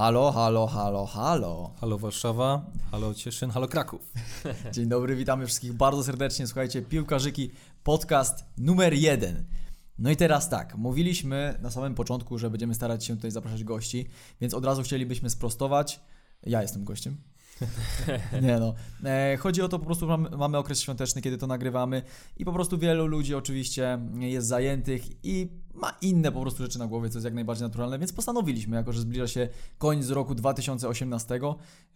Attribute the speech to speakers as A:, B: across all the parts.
A: Halo, halo, halo, halo.
B: Halo Warszawa, halo Cieszyn, halo Kraków.
A: Dzień dobry, witamy wszystkich bardzo serdecznie. Słuchajcie, Piłkarzyki, podcast numer jeden. No i teraz tak, mówiliśmy na samym początku, że będziemy starać się tutaj zapraszać gości, więc od razu chcielibyśmy sprostować. Ja jestem gościem. Nie no. E, chodzi o to, po prostu mamy, mamy okres świąteczny, kiedy to nagrywamy i po prostu wielu ludzi oczywiście jest zajętych i ma inne po prostu rzeczy na głowie, co jest jak najbardziej naturalne, więc postanowiliśmy, jako że zbliża się koniec roku 2018,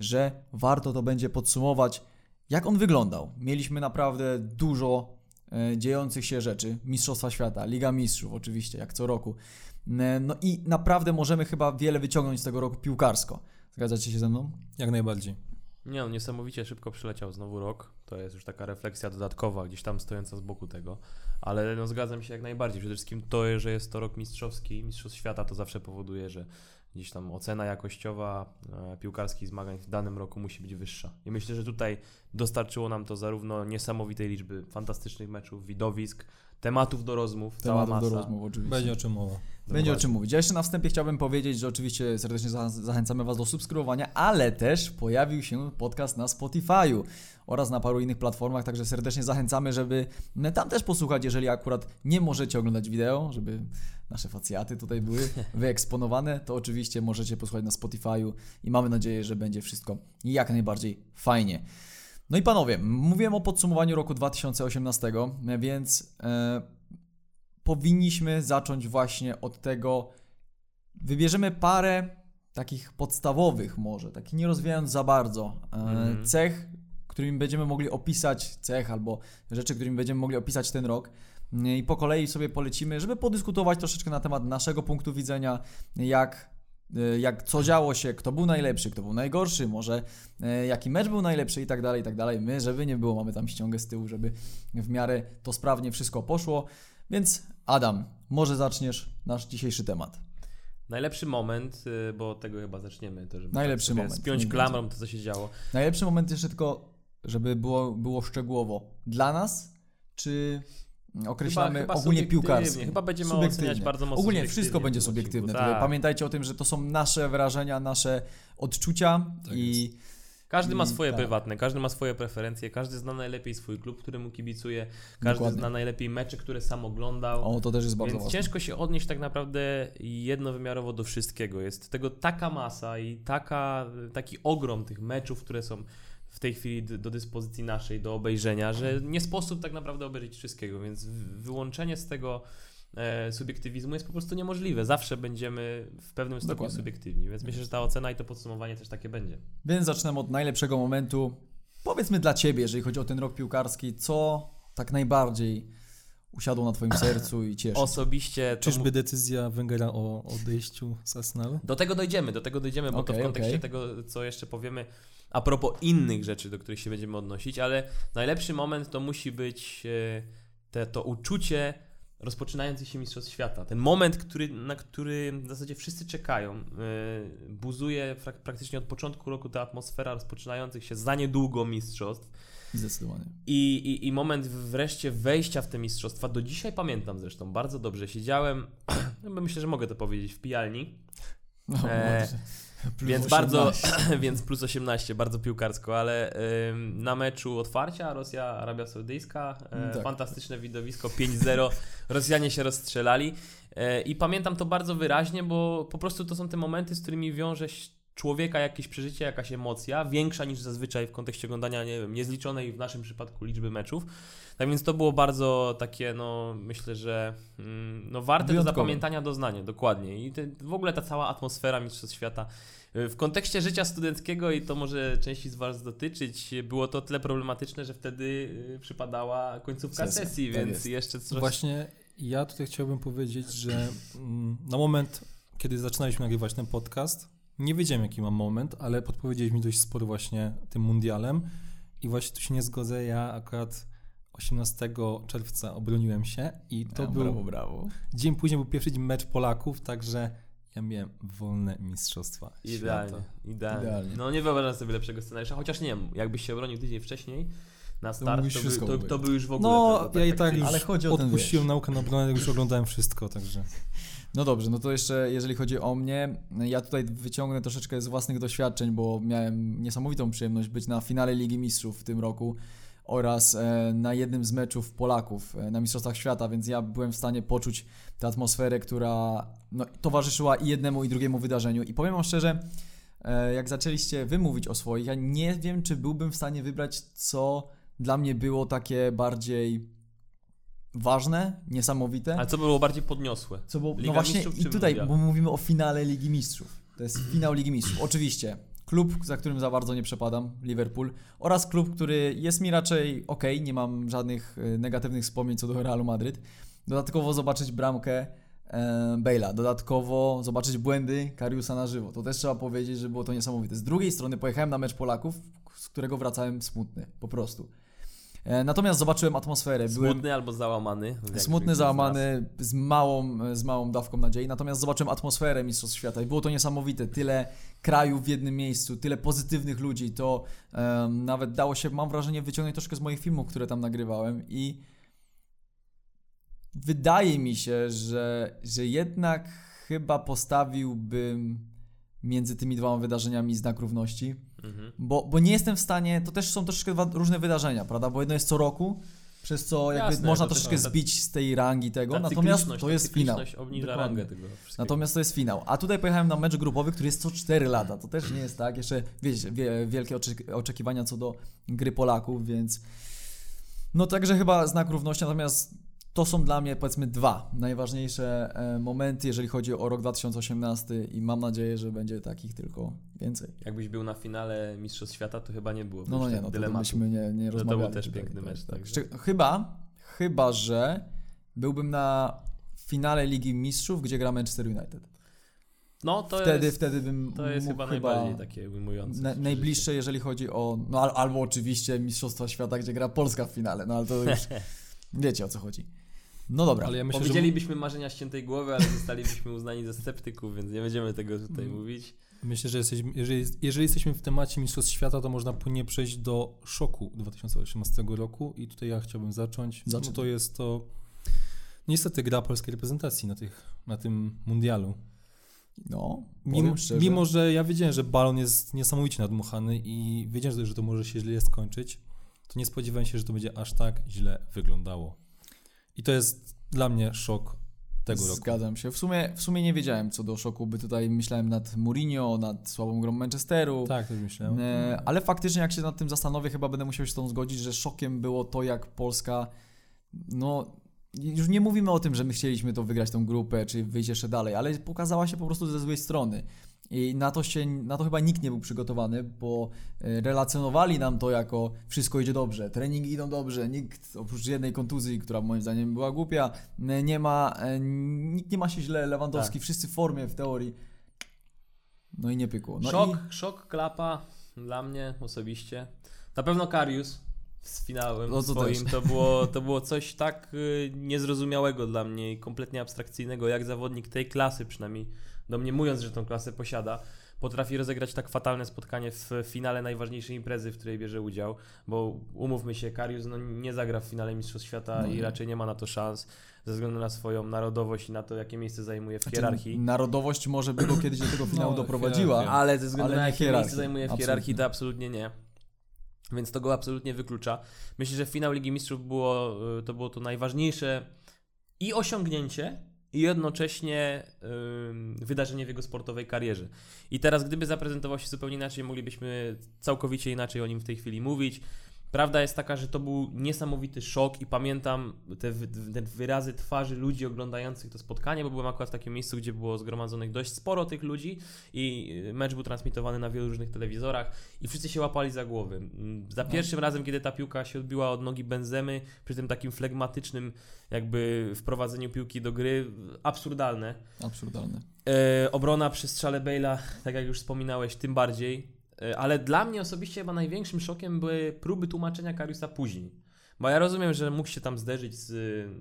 A: że warto to będzie podsumować, jak on wyglądał. Mieliśmy naprawdę dużo e, dziejących się rzeczy. Mistrzostwa Świata, Liga Mistrzów oczywiście, jak co roku. E, no i naprawdę możemy chyba wiele wyciągnąć z tego roku piłkarsko. Zgadzacie się ze mną?
B: Jak najbardziej.
C: Nie, no niesamowicie szybko przyleciał znowu rok. To jest już taka refleksja dodatkowa, gdzieś tam stojąca z boku tego. Ale no zgadzam się jak najbardziej. Przede wszystkim to, że jest to rok mistrzowski, mistrzostw świata, to zawsze powoduje, że gdzieś tam ocena jakościowa e, piłkarskich zmagań w danym roku musi być wyższa. I myślę, że tutaj dostarczyło nam to zarówno niesamowitej liczby fantastycznych meczów, widowisk, tematów do rozmów, cała
A: Tematów
C: masa.
A: do rozmów oczywiście.
B: Będzie o czym mowa.
A: Będzie o czym mówić. Ja jeszcze na wstępie chciałbym powiedzieć, że oczywiście serdecznie za- zachęcamy Was do subskrybowania, ale też pojawił się podcast na Spotify'u oraz na paru innych platformach, także serdecznie zachęcamy, żeby tam też posłuchać, jeżeli akurat nie możecie oglądać wideo, żeby nasze facjaty tutaj były wyeksponowane, to oczywiście możecie posłuchać na Spotify'u i mamy nadzieję, że będzie wszystko jak najbardziej fajnie. No i panowie, mówiłem o podsumowaniu roku 2018, więc e, powinniśmy zacząć właśnie od tego. Wybierzemy parę takich podstawowych, może, takich nie rozwijając za bardzo, e,
C: Mhm.
A: cech, którymi będziemy mogli opisać cech albo rzeczy, którymi będziemy mogli opisać ten rok. I po kolei sobie polecimy, żeby podyskutować troszeczkę na temat naszego punktu widzenia, jak, jak co działo się, kto był najlepszy, kto był najgorszy, może e, jaki mecz był najlepszy i tak dalej, i tak dalej. My, żeby nie było, mamy tam ściągę z tyłu, żeby w miarę to sprawnie wszystko poszło. Więc Adam, może zaczniesz nasz dzisiejszy temat.
C: Najlepszy moment, y, bo od tego chyba zaczniemy, to żeby
A: Najlepszy
C: tak
A: moment,
C: spiąć klamrą to, co się działo.
A: Najlepszy moment jeszcze tylko, żeby było, było szczegółowo. Dla nas, czy określamy
C: chyba
A: ogólnie
C: subiektywnie,
A: piłkarskie?
C: chyba będziemy
A: Subiektywnie.
C: oceniać bardzo mocno
A: Ogólnie wszystko będzie subiektywne.
C: tak.
A: Pamiętajcie o tym, że to są nasze wrażenia, nasze odczucia
B: Tak
A: i
C: Każdy ma swoje
A: tak.
C: prywatne, każdy ma swoje preferencje, każdy zna najlepiej swój klub, któremu kibicuje, każdy
A: Dokładnie.
C: zna najlepiej mecze, które sam oglądał.
A: o, to też jest bardzo
C: Więc
A: ważne.
C: ciężko się odnieść tak naprawdę jednowymiarowo do wszystkiego. Jest tego taka masa i taka, taki ogrom tych meczów, które są w tej chwili do dyspozycji naszej, do obejrzenia, że nie sposób tak naprawdę obejrzeć wszystkiego, więc wyłączenie z tego e, subiektywizmu jest po prostu niemożliwe. Zawsze będziemy w pewnym stopniu
A: Dokładnie.
C: subiektywni, więc myślę, że ta ocena i to podsumowanie też takie będzie.
A: Więc zaczynamy od najlepszego momentu. Powiedzmy dla Ciebie, jeżeli chodzi o ten rok piłkarski, co tak najbardziej usiadło na Twoim sercu i cieszy?
C: Osobiście to
B: Czyżby decyzja Węgera o odejściu z Arsenalu?
C: Do tego dojdziemy, do tego dojdziemy, bo to
A: Okej,
C: w kontekście
A: okej.
C: tego, co jeszcze powiemy a propos innych rzeczy, do których się będziemy odnosić, ale najlepszy moment to musi być e, te, to uczucie rozpoczynających się Mistrzostw Świata. Ten moment, który, na który w zasadzie wszyscy czekają. E, Buzuje prak- praktycznie od początku roku ta atmosfera rozpoczynających się za niedługo Mistrzostw.
A: Zdecydowanie.
C: I, i, I moment wreszcie wejścia w te mistrzostwa, do dzisiaj pamiętam zresztą bardzo dobrze. Siedziałem, no myślę, że mogę to powiedzieć, w pijalni.
A: No,
C: E,
A: plus
C: Więc bardzo,
A: 18.
C: więc plus 18, bardzo piłkarsko, ale ym, na meczu otwarcia Rosja-Arabia Saudyjska, e,
A: Tak.
C: fantastyczne widowisko 5-0, Rosjanie się rozstrzelali e, i pamiętam to bardzo wyraźnie, bo po prostu to są te momenty, z którymi wiąże się człowieka jakieś przeżycie, jakaś emocja, większa niż zazwyczaj w kontekście oglądania, nie wiem, niezliczonej w naszym przypadku liczby meczów. Tak więc to było bardzo takie, no myślę, że mm, no, warte
A: Wyjątkowe.
C: do zapamiętania doznanie, dokładnie. I te, w ogóle ta cała atmosfera Mistrzostw Świata y, w kontekście życia studenckiego i to może części z Was dotyczyć, było to tyle problematyczne, że wtedy y, przypadała końcówka
A: Sesja,
C: sesji,
A: tak
C: więc
A: jest.
C: jeszcze coś...
B: Właśnie ja tutaj chciałbym powiedzieć, że mm, na moment, kiedy zaczynaliśmy nagrywać ten podcast, nie wiedziałem jaki mam moment, ale podpowiedziałeś mi dość sporo właśnie tym mundialem i właśnie tu się nie zgodzę, ja akurat 18 czerwca obroniłem się i to
A: Ja,
B: był
A: Brawo, brawo.
B: dzień później był pierwszy dzień mecz Polaków, także ja miałem wolne mistrzostwa
C: Idealnie,
B: świata.
C: idealnie,
A: Idealnie.
C: No nie wyobrażam sobie lepszego scenariusza, chociaż nie wiem, jakbyś się obronił tydzień wcześniej na start,
A: mógłbyś
C: to,
A: wszystko
C: by, to, to by już w ogóle...
B: No, ja i
C: tak
B: tak już
A: Ale chodzi o ten,
B: odpuściłem naukę na obronę, już oglądałem wszystko, także
A: No dobrze, no to jeszcze jeżeli chodzi o mnie, ja tutaj wyciągnę troszeczkę z własnych doświadczeń, bo miałem niesamowitą przyjemność być na finale Ligi Mistrzów w tym roku oraz e, na jednym z meczów Polaków e, na Mistrzostwach Świata, więc ja byłem w stanie poczuć tę atmosferę, która no, towarzyszyła i jednemu i drugiemu wydarzeniu. I powiem wam szczerze, e, jak zaczęliście wy mówić o swoich, ja nie wiem, czy byłbym w stanie wybrać, co dla mnie było takie bardziej ważne, niesamowite.
C: Ale co było bardziej podniosłe?
A: Co było,
C: Liga
A: no właśnie i tutaj, bo mówimy o finale Ligi Mistrzów. To jest finał Ligi Mistrzów. Oczywiście klub, za którym za bardzo nie przepadam, Liverpool, oraz klub, który jest mi raczej ok, nie mam żadnych e, negatywnych wspomnień co do Realu Madryt. Dodatkowo zobaczyć bramkę e, Bale'a, dodatkowo zobaczyć błędy Kariusa na żywo. To też trzeba powiedzieć, że było to niesamowite. Z drugiej strony pojechałem na mecz Polaków, z którego wracałem smutny, po prostu. E, natomiast zobaczyłem atmosferę. Byłem,
C: Smutny albo załamany.
A: Smutny,
C: z
A: załamany, z małą, z małą dawką nadziei. Natomiast zobaczyłem atmosferę Mistrzostw Świata i było to niesamowite. Tyle krajów w jednym miejscu, tyle pozytywnych ludzi. To em, nawet dało się, mam wrażenie, wyciągnąć troszkę z moich filmów, które tam nagrywałem i wydaje mi się, że, że jednak chyba postawiłbym między tymi dwoma wydarzeniami znak równości.
C: Mhm.
A: Bo, bo nie jestem w stanie, to też są troszeczkę dwa różne wydarzenia, prawda? Bo jedno jest co roku, przez co jakby
C: Jasne,
A: można troszeczkę
C: ta-
A: zbić z tej rangi tego,
C: Ta
A: natomiast to jest finał.
C: rangę tego.
A: Natomiast to jest finał. A tutaj pojechałem na mecz grupowy, który jest co 4 lata. To też nie jest tak. Jeszcze wiecie, wie, wielkie oczek- oczekiwania co do gry Polaków, więc no także chyba znak równości, natomiast to są dla mnie powiedzmy dwa najważniejsze e, momenty, jeżeli chodzi o rok 2018 i mam nadzieję, że będzie takich tylko więcej.
C: Jakbyś był na finale Mistrzostw Świata, to chyba nie było
A: No, no nie, no to byśmy nie, nie
C: to był
A: rozmawiali.
C: też piękny
A: tak,
C: mecz,
A: tak. Szczy- Chyba, chyba, że byłbym na finale Ligi Mistrzów, gdzie gra Manchester United.
C: No to
A: Wtedy,
C: jest,
A: wtedy bym
C: to jest chyba najbardziej takie ujmujące.
A: na, najbliższe, jeżeli chodzi o. No al, albo oczywiście Mistrzostwa Świata, gdzie gra Polska w finale, no ale to już wiecie o co chodzi. No dobra.
B: Ale ja myślę, że
C: Powiedzielibyśmy marzenia ściętej głowy, ale zostalibyśmy uznani za sceptyków, więc nie będziemy tego tutaj
A: Mm.
C: mówić.
B: Myślę, że jesteśmy, jeżeli, jeżeli jesteśmy w temacie Mistrzostw Świata, to można płynnie przejść do szoku 2018 roku i tutaj ja chciałbym zacząć.
A: Zacznij.
B: No to jest to niestety gra polskiej reprezentacji na, tych, na tym mundialu.
A: No,
B: Mimo, mimo, że ja wiedziałem, że balon jest niesamowicie nadmuchany i wiedziałem, że- że to może się źle skończyć, to nie spodziewałem się, że to będzie aż tak źle wyglądało. I to jest dla mnie szok tego roku.
A: Zgadzam się. W sumie, w sumie nie wiedziałem co do szoku, by tutaj myślałem nad Mourinho, nad słabą grą Manchesteru.
B: Tak, tak myślałem.
A: E, ale faktycznie, jak się nad tym zastanowię, chyba będę musiał się z tą zgodzić, że szokiem było to, jak Polska. No, już nie mówimy o tym, że my chcieliśmy to wygrać tą grupę, czy wyjść jeszcze dalej, ale pokazała się po prostu ze złej strony. I na to, się, na to chyba nikt nie był przygotowany, bo e, relacjonowali nam to jako wszystko idzie dobrze, treningi idą dobrze, nikt oprócz jednej kontuzji, która moim zdaniem była głupia, e, nie ma, e, nikt nie ma się źle, Lewandowski,
C: Tak.
A: wszyscy w formie w teorii. No i nie pykło. No
C: szok,
A: i,
C: szok, klapa dla mnie osobiście. Na pewno Karius z finałem
A: No to
C: swoim
A: też.
C: to było, to było coś tak y, niezrozumiałego dla mnie i kompletnie abstrakcyjnego, jak zawodnik tej klasy przynajmniej, domniemując, że tą klasę posiada, potrafi rozegrać tak fatalne spotkanie w finale najważniejszej imprezy, w której bierze udział, bo umówmy się, Karius no, nie zagra w finale Mistrzostw Świata
A: No
C: i
A: nie.
C: raczej nie ma na to szans ze względu na swoją narodowość i na to, jakie miejsce zajmuje w
A: Znaczy,
C: hierarchii.
A: Narodowość może by go kiedyś do tego finału
B: No,
A: doprowadziła.
B: hierarchia.
C: Ale ze względu
A: Ale
C: na jakie
A: hierarchii.
C: miejsce zajmuje w
A: Absolutnie.
C: hierarchii, to absolutnie nie. Więc to go absolutnie wyklucza. Myślę, że finał Ligi Mistrzów było, y, to było to najważniejsze i osiągnięcie, i jednocześnie ym, wydarzenie w jego sportowej karierze. I teraz, gdyby zaprezentował się zupełnie inaczej, moglibyśmy całkowicie inaczej o nim w tej chwili mówić. Prawda jest taka, że to był niesamowity szok i pamiętam te, te wyrazy twarzy ludzi oglądających to spotkanie, bo byłem akurat w takim miejscu, gdzie było zgromadzonych dość sporo tych ludzi i y, mecz był transmitowany na wielu różnych telewizorach i wszyscy się łapali za głowy. Mm, Za
A: No.
C: pierwszym razem, kiedy ta piłka się odbiła od nogi Benzemy, przy tym takim flegmatycznym jakby wprowadzeniu piłki do gry, absurdalne.
A: Absurdalne.
C: E, obrona przy strzale Bale'a, tak jak już wspominałeś, tym bardziej. E, ale dla mnie osobiście chyba największym szokiem były próby tłumaczenia Kariusa później. Bo ja rozumiem, że mógł się tam zderzyć z,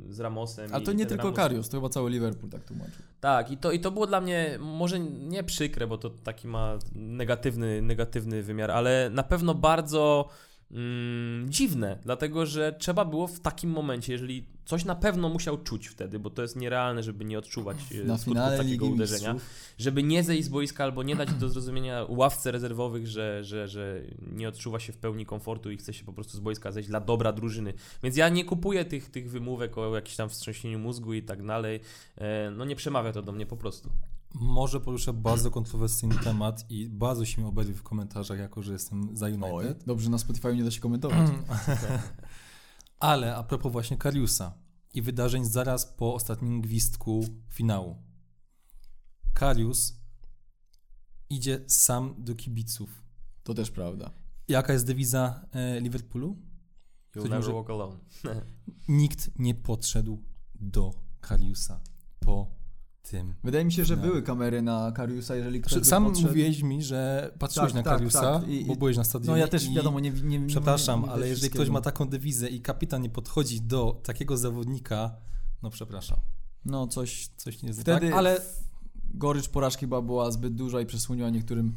C: z Ramosem.
A: Ale to nie tylko
C: Ramos...
A: Karius, to chyba cały Liverpool tak tłumaczył.
C: Tak, i to, i to było dla mnie może nie przykre, bo to taki ma negatywny, negatywny wymiar, ale na pewno bardzo mm, dziwne, dlatego że trzeba było w takim momencie, jeżeli coś na pewno musiał czuć wtedy, bo to jest nierealne, żeby nie odczuwać e,
A: Na
C: skutków
A: finale
C: takiego
A: Ligi
C: uderzenia.
A: Mistrzów.
C: Żeby nie zejść z boiska albo nie dać do zrozumienia ławce rezerwowych, że, że, że nie odczuwa się w pełni komfortu i chce się po prostu z boiska zejść dla dobra drużyny. Więc ja nie kupuję tych, tych wymówek o jakimś tam wstrząśnieniu mózgu i tak dalej. E, No nie przemawia to do mnie po prostu.
B: Może poruszę bardzo kontrowersyjny temat i bardzo się mi oberwie w komentarzach, jako że jestem za
A: Oj,
B: United.
A: dobrze, na Spotify nie da się komentować.
B: Ale a propos właśnie Kariusa i wydarzeń zaraz po ostatnim gwizdku finału. Karius idzie sam do kibiców.
A: To też prawda.
B: Jaka jest dewiza e, Liverpoolu?
C: You'll never
B: może-
C: walk alone.
B: Nikt nie podszedł do Kariusa po tym.
A: Wydaje mi się, że
B: No.
A: były kamery na Kariusa, jeżeli ktoś
B: Sam
A: podszedł.
B: mówiłeś mi, że patrzyłeś
A: Tak,
B: na
A: tak,
B: Kariusa,
A: tak. I-
B: bo byłeś na stadionie.
A: No ja też,
B: i-
A: wiadomo, nie... nie, nie
B: Przepraszam,
A: nie, nie
B: ale jeżeli ktoś ma taką dewizę i kapitan nie podchodzi do takiego zawodnika, no przepraszam,
A: No coś...
B: coś nie jest
A: Wtedy
B: tak, ale
A: gorycz porażki chyba była zbyt duża i przesłoniła niektórym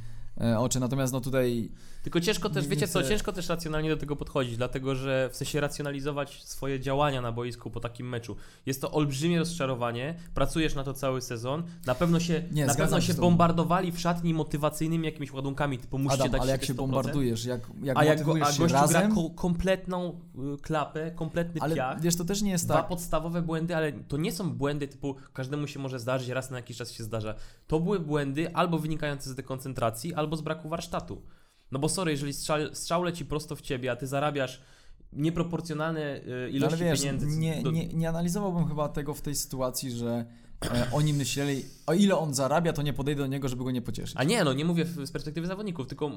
A: oczy. Natomiast no tutaj...
C: Tylko ciężko też, wiecie co, ciężko też racjonalnie do tego podchodzić, dlatego że w sensie racjonalizować swoje działania na boisku po takim meczu. Jest to olbrzymie rozczarowanie, pracujesz na to cały sezon, na pewno się,
A: Nie,
C: na pewno
A: się
C: bombardowali w szatni motywacyjnymi jakimiś ładunkami, typu musicie
A: Adam,
C: dać
A: ale jak się
C: 100%.
A: bombardujesz, jak, jak
C: a jak go, a gościu
A: razem...
C: gra ko- kompletną y, klapę, kompletny
A: Ale
C: piach,
A: wiesz, to też nie jest
C: Dwa
A: tak...
C: podstawowe błędy, ale to nie są błędy typu każdemu się może zdarzyć, raz na jakiś czas się zdarza. To były błędy albo wynikające z dekoncentracji, albo z braku warsztatu. No bo sorry, jeżeli strzał, strzał leci prosto w ciebie, a ty zarabiasz nieproporcjonalne y,
A: No ale
C: ilości
A: wiesz,
C: pieniędzy.
A: nie,
C: do-
A: nie, nie analizowałbym chyba tego w tej sytuacji, że e, oni myśleli, o ile on zarabia, to nie podejdę do niego, żeby go nie pocieszyć.
C: A nie, no nie mówię z perspektywy zawodników, tylko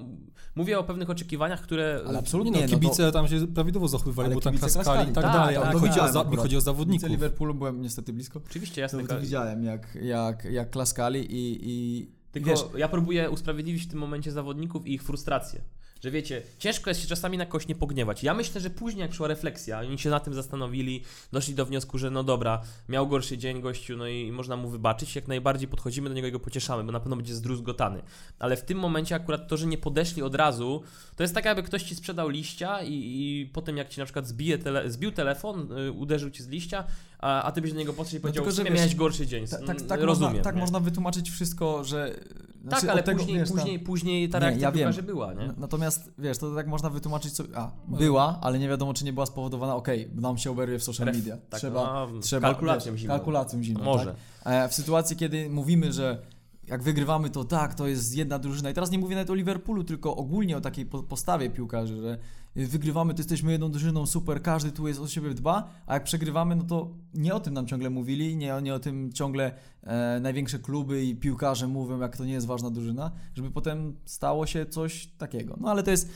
C: mówię o pewnych oczekiwaniach, które...
A: Ale
B: nie
A: absolutnie
B: no,
A: nie, no to-
B: kibice tam się prawidłowo zachowywali,
A: Ale
B: bo tam klaskali i tak,
A: klaskali.
B: dalej,
C: Tak,
B: ale
C: tak,
B: chodzi,
C: tak.
B: o za, mi chodzi o zawodników.
A: Kibice Liverpoolu byłem niestety blisko.
C: Oczywiście, jasne.
A: To, to
C: ka-
A: widziałem, jak, jak, jak klaskali i, i
C: Tylko
A: wiesz,
C: ja próbuję usprawiedliwić w tym momencie zawodników i ich frustrację. Że wiecie, ciężko jest się czasami na kogoś nie pogniewać. Ja myślę, że później jak przyszła refleksja, oni się na tym zastanowili, doszli do wniosku, że no dobra, miał gorszy dzień gościu, no i można mu wybaczyć, jak najbardziej podchodzimy do niego i go pocieszamy, bo na pewno będzie zdruzgotany. Ale w tym momencie akurat to, że nie podeszli od razu, to jest tak jakby ktoś ci sprzedał liścia i, i potem jak ci na przykład zbije tele, zbił telefon, y, uderzył ci z liścia, a, a ty byś do niego podszedł i powiedział,
A: tylko,
C: w
A: że wiesz,
C: miałeś gorszy dzień.
A: ta, tak,
C: Mm,
A: tak,
C: Rozumiem.
A: można, tak
C: nie?
A: można wytłumaczyć wszystko, że...
C: Tak,
A: znaczy,
C: ale
A: od tego,
C: później,
A: wiesz, ta-
C: później, później ta
A: Nie,
C: reakcja
A: ja wiem.
C: była, nie?
A: Natomiast wiesz, to tak można wytłumaczyć sobie. A, była, ale nie wiadomo, czy nie była spowodowana. Okej, nam się oberwie w social
C: Ref-
A: media.
C: tak,
A: trzeba,
C: no,
A: trzeba
C: kalkulacją
A: wiesz,
C: zimną.
A: Kalkulacją zimną.
C: Może.
A: Tak? W sytuacji, kiedy mówimy, że jak wygrywamy, to tak, to jest jedna drużyna. I teraz nie mówię nawet o Liverpoolu, tylko ogólnie o takiej po- postawie piłkarzy, że wygrywamy, to jesteśmy jedną drużyną, super, każdy tu jest o siebie dba, a jak przegrywamy, no to nie o tym nam ciągle mówili, nie, nie o tym ciągle e, największe kluby i piłkarze mówią, jak to nie jest ważna drużyna, żeby potem stało się coś takiego. No ale to jest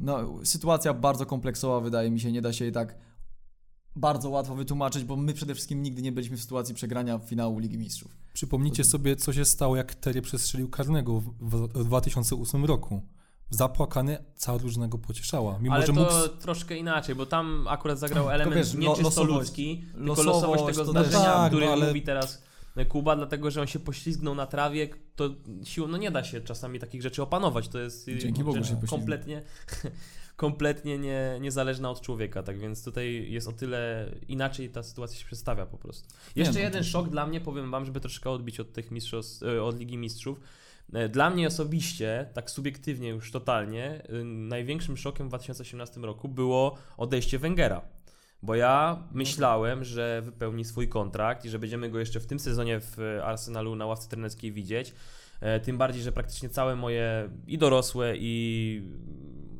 A: no, sytuacja bardzo kompleksowa, wydaje mi się, nie da się jej tak bardzo łatwo wytłumaczyć, bo my przede wszystkim nigdy nie byliśmy w sytuacji przegrania finału Ligi Mistrzów.
B: Przypomnijcie sobie, co się stało, jak Terry przestrzelił karnego w, w 2008 roku. Zapłakany, cała drużyna go pocieszała. Mimo,
C: Ale
B: że
C: to
B: mógł...
C: troszkę inaczej, bo tam akurat zagrał element
A: wiesz,
C: nie czysto
A: losowość-
C: ludzki, tylko
A: losowość
C: losowość tego zdarzenia,
B: Tak,
C: o którym
B: no ale-
C: mówi teraz Kuba, dlatego że on się poślizgnął na trawie, to siłą, no nie da się czasami takich rzeczy opanować, to jest y,
A: Dzięki Bogu się poślizgnął.
C: kompletnie, kompletnie nie, niezależna od człowieka, tak więc tutaj jest o tyle inaczej ta sytuacja się przedstawia po prostu. Jeszcze
A: no,
C: jeden
A: to-
C: szok dla mnie, powiem wam, żeby troszkę odbić od tych mistrzostw, e, od Ligi Mistrzów, Dla mnie osobiście, tak subiektywnie już totalnie, y, największym szokiem w 2018 roku było odejście Wengera. Bo ja myślałem, że wypełni swój kontrakt i że będziemy go jeszcze w tym sezonie w e, Arsenalu na ławce trenerskiej widzieć. E, Tym bardziej, że praktycznie całe moje i dorosłe, i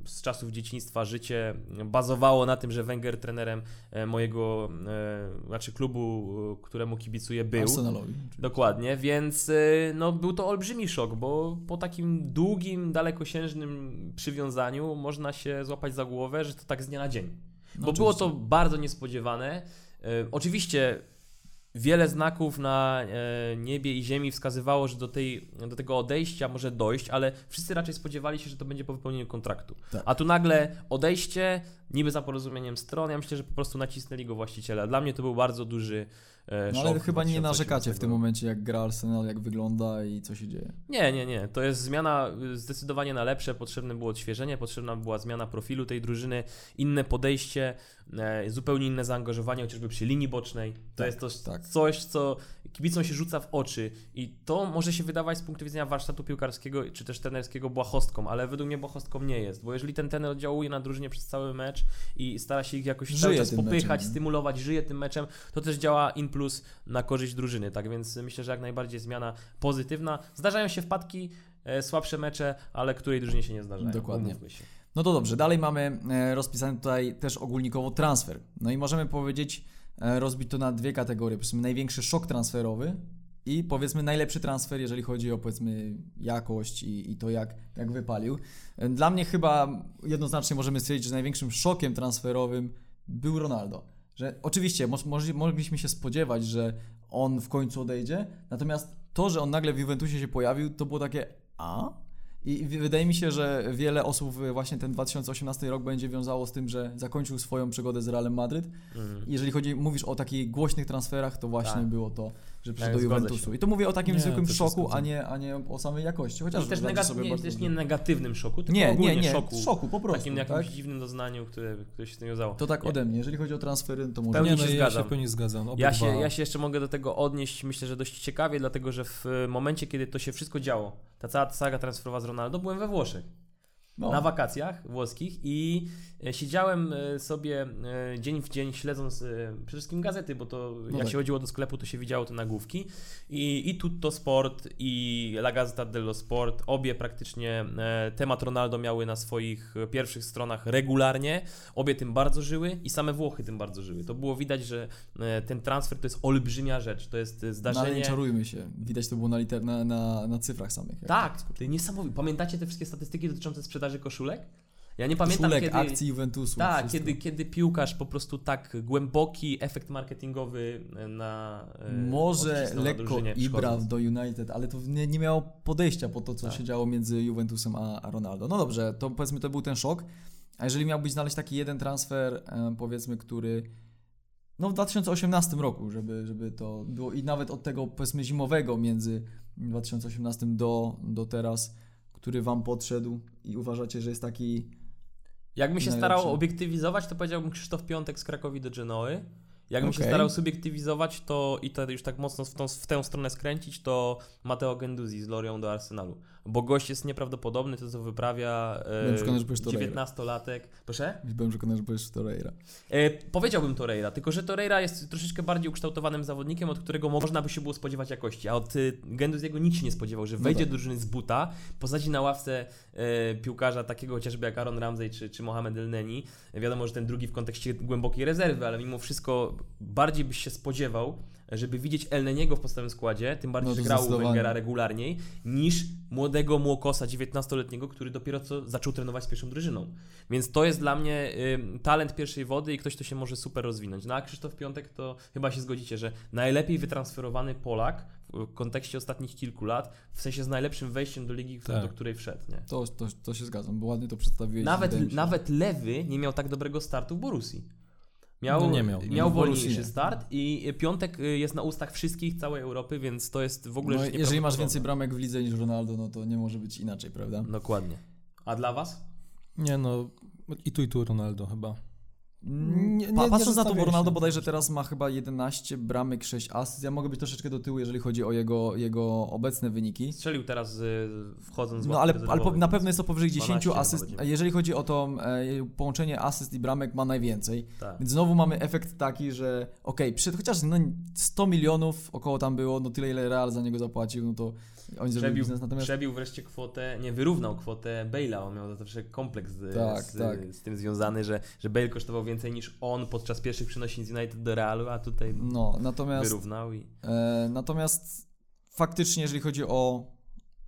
C: z czasów dzieciństwa życie bazowało na tym, że Wenger trenerem e, mojego, e, znaczy klubu, któremu kibicuję, był.
A: Arsenalowi.
C: Dokładnie, więc no, był to olbrzymi szok, bo po takim długim, dalekosiężnym przywiązaniu można się złapać za głowę, że to tak z dnia na dzień.
A: No
C: bo było
A: oczywiście.
C: to bardzo niespodziewane. Oczywiście wiele znaków na e, niebie i ziemi wskazywało, że do, tej, do tego odejścia może dojść, ale wszyscy raczej spodziewali się, że to będzie po wypełnieniu kontraktu.
A: Tak.
C: A tu nagle odejście, niby za porozumieniem stron, ja myślę, że po prostu nacisnęli go właściciele. Dla mnie to był bardzo duży
A: No
C: szok
A: ale chyba nie
C: 2018
A: narzekacie w tym momencie, jak gra Arsenal, jak wygląda i co się dzieje.
C: Nie, nie, nie. To jest zmiana y, zdecydowanie na lepsze. Potrzebne było odświeżenie, potrzebna była zmiana profilu tej drużyny, inne podejście, e, zupełnie inne zaangażowanie, chociażby przy linii bocznej. To
A: Tak,
C: jest to
A: tak.
C: coś, co kibicom się rzuca w oczy i to może się wydawać z punktu widzenia warsztatu piłkarskiego czy też trenerskiego błahostką, ale według mnie błahostką nie jest, bo jeżeli ten trener oddziałuje na drużynie przez cały mecz i stara się ich jakoś cały
A: Żyje
C: czas
A: tym
C: popychać,
A: meczem, nie?
C: stymulować, żyje tym meczem, to też działa in plus na korzyść drużyny, tak więc myślę, że jak najbardziej zmiana pozytywna. Zdarzają się wpadki, e, słabsze mecze, ale której drużynie się nie zdarzają.
A: Dokładnie. No to dobrze, dalej mamy e, rozpisany tutaj też ogólnikowo transfer. No i możemy powiedzieć, e, rozbić to na dwie kategorie. Powiedzmy największy szok transferowy i powiedzmy najlepszy transfer, jeżeli chodzi o powiedzmy jakość i, i to jak, jak wypalił. Dla mnie chyba jednoznacznie możemy stwierdzić, że największym szokiem transferowym był Ronaldo. Że oczywiście moż, mogliśmy się spodziewać, że on w końcu odejdzie, natomiast to, że on nagle w Juventusie się pojawił, to było takie a? I wydaje mi się, że wiele osób y, właśnie ten 2018 rok będzie wiązało z tym, że zakończył swoją przygodę z Realem Madryt.
C: Mm.
A: Jeżeli chodzi, mówisz o takich głośnych transferach, to właśnie
C: Tak.
A: było to, że przyszedł
C: Tak,
A: do Juventusu. I to mówię o takim
B: Nie,
A: zwykłym szoku, a nie, a nie o samej jakości. Chociaż
C: I też, negat-
A: sobie
C: nie, też nie negatywnym szoku, tylko
A: nie,
C: ogólnie
A: nie, nie,
C: szoku.
A: szoku po prostu.
C: takim jakimś
A: tak?
C: dziwnym doznaniu, które ktoś się z tym wiązało.
A: To tak
C: Nie.
A: ode mnie. Jeżeli chodzi o transfery, to może...
C: pełni
B: Nie,
C: się
B: no, ja się w pełni zgadzam.
C: Ja się, ja się jeszcze mogę do tego odnieść, myślę, że dość ciekawie, dlatego że w momencie, kiedy to się wszystko działo, ta cała saga transferowa z Ronaldo, byłem we Włoszech.
A: No.
C: na wakacjach włoskich i siedziałem e, sobie e, dzień w dzień śledząc e, przede wszystkim gazety, bo to jak
A: tak.
C: się chodziło do sklepu, to się widziało te nagłówki i, i Tutto Sport i La Gazzetta dello Sport, obie praktycznie e, temat Ronaldo miały na swoich e, pierwszych stronach regularnie, obie tym bardzo żyły i same Włochy tym bardzo żyły. To było widać, że e, ten transfer to jest olbrzymia rzecz, to jest e,
A: No, ale
C: zdarzenie...
A: nie czarujmy się. Widać to było na, liter, na, na, na cyfrach samych.
C: tak,
A: to
C: niesamowite. Pamiętacie te wszystkie statystyki dotyczące sprzedaży koszulek? Ja nie pamiętam kiedy...
A: akcji Juventusu.
C: Tak,
A: wszystko.
C: kiedy, kiedy piłkarz po prostu tak głęboki efekt marketingowy na. e,
A: Może
C: na
A: lekko Ibra do United, ale to nie, nie miało podejścia po to, co
C: Tak.
A: się działo między Juventusem a, a Ronaldo. No dobrze, to powiedzmy to był ten szok. A jeżeli miałbyś znaleźć taki jeden transfer, e, powiedzmy, który no w 2018 roku, żeby, żeby to było i nawet od tego powiedzmy zimowego między 2018 do, do teraz, który wam podszedł i uważacie, że jest taki
C: Jakbym się
A: Najlepszy.
C: starał obiektywizować, to powiedziałbym Krzysztof Piątek z Krakowi do Genoy. Jakbym się
A: Okej.
C: starał subiektywizować, to i to już tak mocno w, tą, w tę stronę skręcić, to Matteo Genduzi z Lorią do Arsenalu. Bo gość jest nieprawdopodobny, to co wyprawia.
A: Torreira.
C: 19-latek. Proszę?
A: Byłem przekonany, że powiesz Torreira.
C: E, powiedziałbym Torreira, tylko że Torreira jest troszeczkę bardziej ukształtowanym zawodnikiem, od którego można by się było spodziewać jakości, a od y, Genduziego nikt się nie spodziewał, że
A: No
C: wejdzie
A: tak.
C: do drużyny z buta, posadzi na ławce e, piłkarza takiego chociażby jak Aaron Ramsey czy, czy Mohamed El Neni. Wiadomo, że ten drugi w kontekście głębokiej rezerwy, ale mimo wszystko bardziej byś się spodziewał, żeby widzieć El Neniego w podstawowym składzie, tym bardziej,
A: No to
C: że grał u. Wengera regularniej, niż młodego Młokosa 19-letniego, który dopiero co zaczął trenować z pierwszą drużyną. Więc to jest dla mnie ym, talent pierwszej wody i ktoś, kto się może super rozwinąć. No a Krzysztof Piątek to chyba się zgodzicie, że najlepiej wytransferowany Polak w kontekście ostatnich kilku lat, w sensie z najlepszym wejściem do ligi,
B: Tak.
C: do której wszedł. Nie?
A: To, to, to się zgadzam, bo ładnie to przedstawiłeś.
C: Nawet, nawet lewy nie miał tak dobrego startu w Borussii. Miał,
B: No nie miał.
C: miał
A: No w Borussii
C: wolniejszy
A: nie.
C: start i Piątek y, jest na ustach wszystkich całej Europy, więc to jest w ogóle
A: No, jeżeli masz więcej bramek w lidze niż Ronaldo, no to nie może być inaczej, prawda?
C: Dokładnie. A dla was?
B: Nie no, i tu i tu Ronaldo chyba. Nie- nie-
A: pa,
B: nie
A: patrząc na to, bo Ronaldo bodajże teraz ma chyba 11 bramek, 6 asyst. Ja mogę być troszeczkę do tyłu, jeżeli chodzi o jego, jego obecne wyniki.
C: Strzelił teraz y, wchodząc w
A: No ale, ale po, na pewno jest to powyżej 10
C: 12
A: asyst. Jeżeli chodzi o to e, połączenie asyst i bramek, ma najwięcej.
C: Tak.
A: Więc znowu mamy efekt taki, że okej, przed chociaż no, 100 milionów około tam było, no tyle ile Real za niego zapłacił, no to oni
C: Przebił,
A: biznes. Natomiast
C: przebił wreszcie kwotę, nie wyrównał kwotę Bale'a, on miał zawsze kompleks z,
A: Tak,
C: z,
A: tak.
C: z tym związany, że, że Bale kosztował więcej niż on podczas pierwszych przenosin z United do Realu, a tutaj
A: no, natomiast
C: wyrównał i
A: E, natomiast faktycznie, jeżeli chodzi o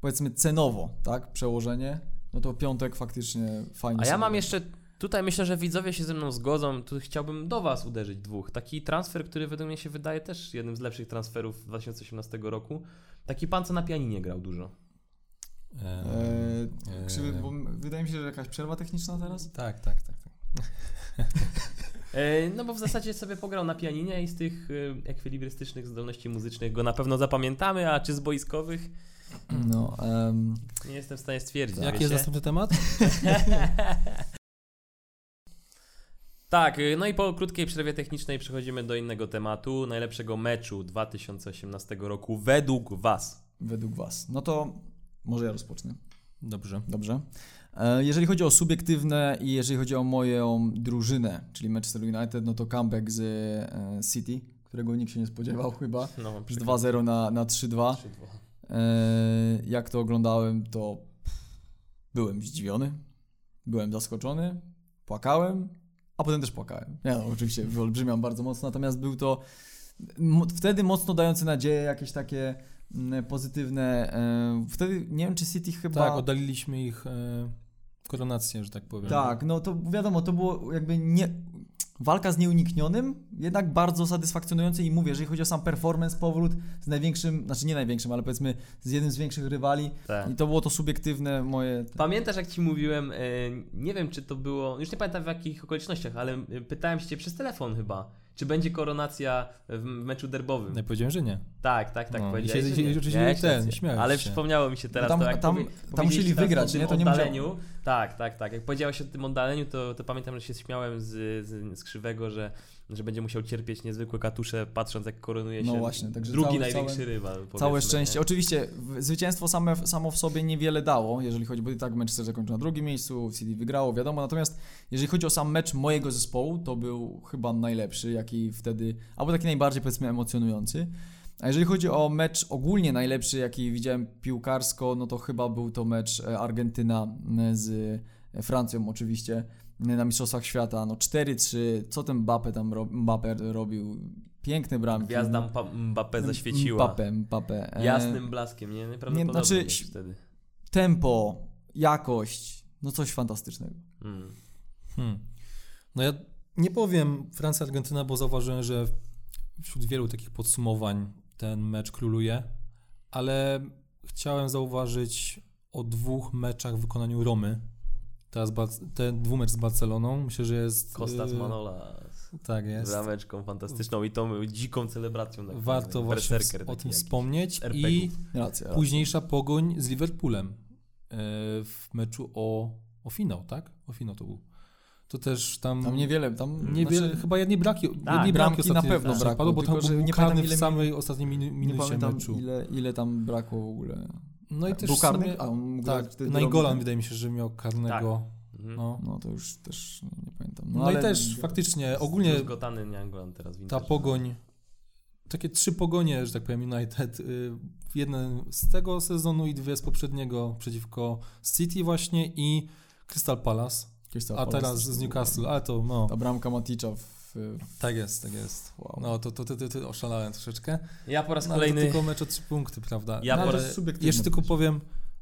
A: powiedzmy cenowo, tak, przełożenie, no to piątek faktycznie fajnie.
C: A ja mam jeszcze, tutaj myślę, że widzowie się ze mną zgodzą, tu chciałbym do Was uderzyć dwóch. Taki transfer, który według mnie się wydaje też jednym z lepszych transferów 2018 roku. Taki pan, co na pianinie grał dużo.
B: E,
A: E, krzywy, bo wydaje mi się, że jakaś przerwa techniczna teraz?
B: Tak, tak, tak. tak.
C: E, No bo w zasadzie sobie pograł na pianinie i z tych e, ekwilibrystycznych zdolności muzycznych go na pewno zapamiętamy, a czy z boiskowych
A: No, em,
C: nie jestem w stanie stwierdzić.
B: Jaki jest następny temat?
C: Tak, y, no i po krótkiej przerwie technicznej przechodzimy do innego tematu, najlepszego meczu 2018 roku według Was.
A: według Was. No to może ja rozpocznę.
B: Dobrze.
A: Dobrze. E, Jeżeli chodzi o subiektywne i jeżeli chodzi o moją drużynę, czyli Manchester United, no to comeback z e, City, którego nikt się nie spodziewał chyba,
C: No,
A: z 2-0 na, na 3-2. E, Jak to oglądałem, to byłem zdziwiony, byłem zaskoczony, płakałem, a potem też płakałem. Ja no, oczywiście wyolbrzymiam bardzo mocno, natomiast był to wtedy mocno dający nadzieję, jakieś takie mm, pozytywne. e, Wtedy nie wiem, czy City chyba.
B: Tak, oddaliliśmy ich e, koronację, że tak powiem.
A: Tak, no to wiadomo, to było jakby nie. Walka z nieuniknionym, jednak bardzo satysfakcjonujące i mówię, jeżeli chodzi o sam performance, powrót z największym, znaczy nie największym, ale powiedzmy z jednym z większych rywali
C: Tak.
A: i to było to subiektywne moje...
C: Pamiętasz, jak ci mówiłem, e, nie wiem, czy to było, już nie pamiętam w jakich okolicznościach, ale e, pytałem się cię przez telefon chyba, czy będzie koronacja w meczu derbowym.
B: No powiedziałem, że nie.
C: Tak, tak, tak
B: No,
C: powiedziałeś.
B: się-
C: że nie. Miałeś
B: ten, śmiałeś
C: Ale
B: się.
C: przypomniało mi się teraz
A: No tam-
C: to, jak
A: tam-
C: powie-
A: tam musieli wygrać, nie? To nie musiał-
C: oddaleniu. Tak, tak, tak. Jak powiedziałeś o tym oddaleniu, to, to pamiętam, że się śmiałem z, z, z Krzywego, że, że będzie musiał cierpieć niezwykłe katusze, patrząc jak koronuje
A: No
C: się
A: właśnie, także
C: drugi
A: całe-
C: największy
A: całe-
C: rywal.
A: Całe szczęście.
C: nie?
A: Oczywiście zwycięstwo same, samo w sobie niewiele dało, jeżeli chodzi, bo i tak Manchester zakończył na drugim miejscu, City wygrało, wiadomo. Natomiast jeżeli chodzi o sam mecz mojego zespołu, to był chyba najlepszy, jaki wtedy, albo taki najbardziej powiedzmy emocjonujący. A jeżeli chodzi o mecz ogólnie najlepszy, jaki widziałem piłkarsko, no to chyba był to mecz e, Argentyna m, z e, Francją oczywiście na Mistrzostwach Świata. No 4-3, co ten Mbappe tam ro, Mbappe robił? Piękne bramki.
C: Gwiazda Mpa- Mbappé zaświeciła.
A: Mbappe, Mbappe. E,
C: Jasnym blaskiem, nie? Nieprawdopodobnie
A: Nie, znaczy,
C: wtedy.
A: Tempo, jakość, no coś fantastycznego.
C: Mm.
B: Hmm. No ja nie powiem Francja-Argentyna, bo zauważyłem, że wśród wielu takich podsumowań ten mecz króluje, ale chciałem zauważyć o dwóch meczach w wykonaniu Romy. Teraz ten dwumecz z Barceloną, myślę, że jest...
C: Kostas
B: y,
C: Manola
B: Tak jest.
C: brameczką fantastyczną i tą dziką celebracją. tak
B: Warto właśnie o tym wspomnieć i
A: Racja. racja.
B: późniejsza pogoń z Liverpoolem e, w meczu o, o finał, tak? O finał to był. To też tam...
A: Tam niewiele, tam
B: Niewiele,
A: znaczy,
B: chyba jednej braki, jednej
A: bramki
B: bramki
A: na pewno
B: tak,
A: brakło,
B: padło, bo
A: tylko
B: tam
A: że
B: był
A: nie
B: karny
A: pamiętam,
B: w samej ostatniej minu,
A: nie
B: minucie
A: pamiętam
B: meczu.
A: ile, ile tam brakło w ogóle.
B: No i też
A: Był
B: w sumie,
A: karny? A on
B: tak,
A: grać wtedy
B: no i
A: robił
B: Golan
A: ten?
B: wydaje mi się, że miał karnego.
C: Mhm.
B: No,
A: No to już też nie, nie pamiętam.
B: no,
A: ale-
B: i też faktycznie ogólnie
C: Zgotany Nianglan teraz
B: ta pogoń, takie trzy pogonie, że tak powiem, United, y, jedne z tego sezonu i dwie z poprzedniego przeciwko City właśnie i Crystal Palace,
A: Crystal
B: a
A: Palace
B: teraz z Newcastle, ale to no,
A: Ta bramka Maticza w... w
B: tak jest, tak jest.
A: wow.
B: No to, to, to, to, to oszalałem troszeczkę.
C: Ja po raz
B: No,
C: kolejny...
B: tylko mecz o trzy punkty, prawda?
C: Ja
B: no,
C: po raz
B: jeszcze tylko powiem,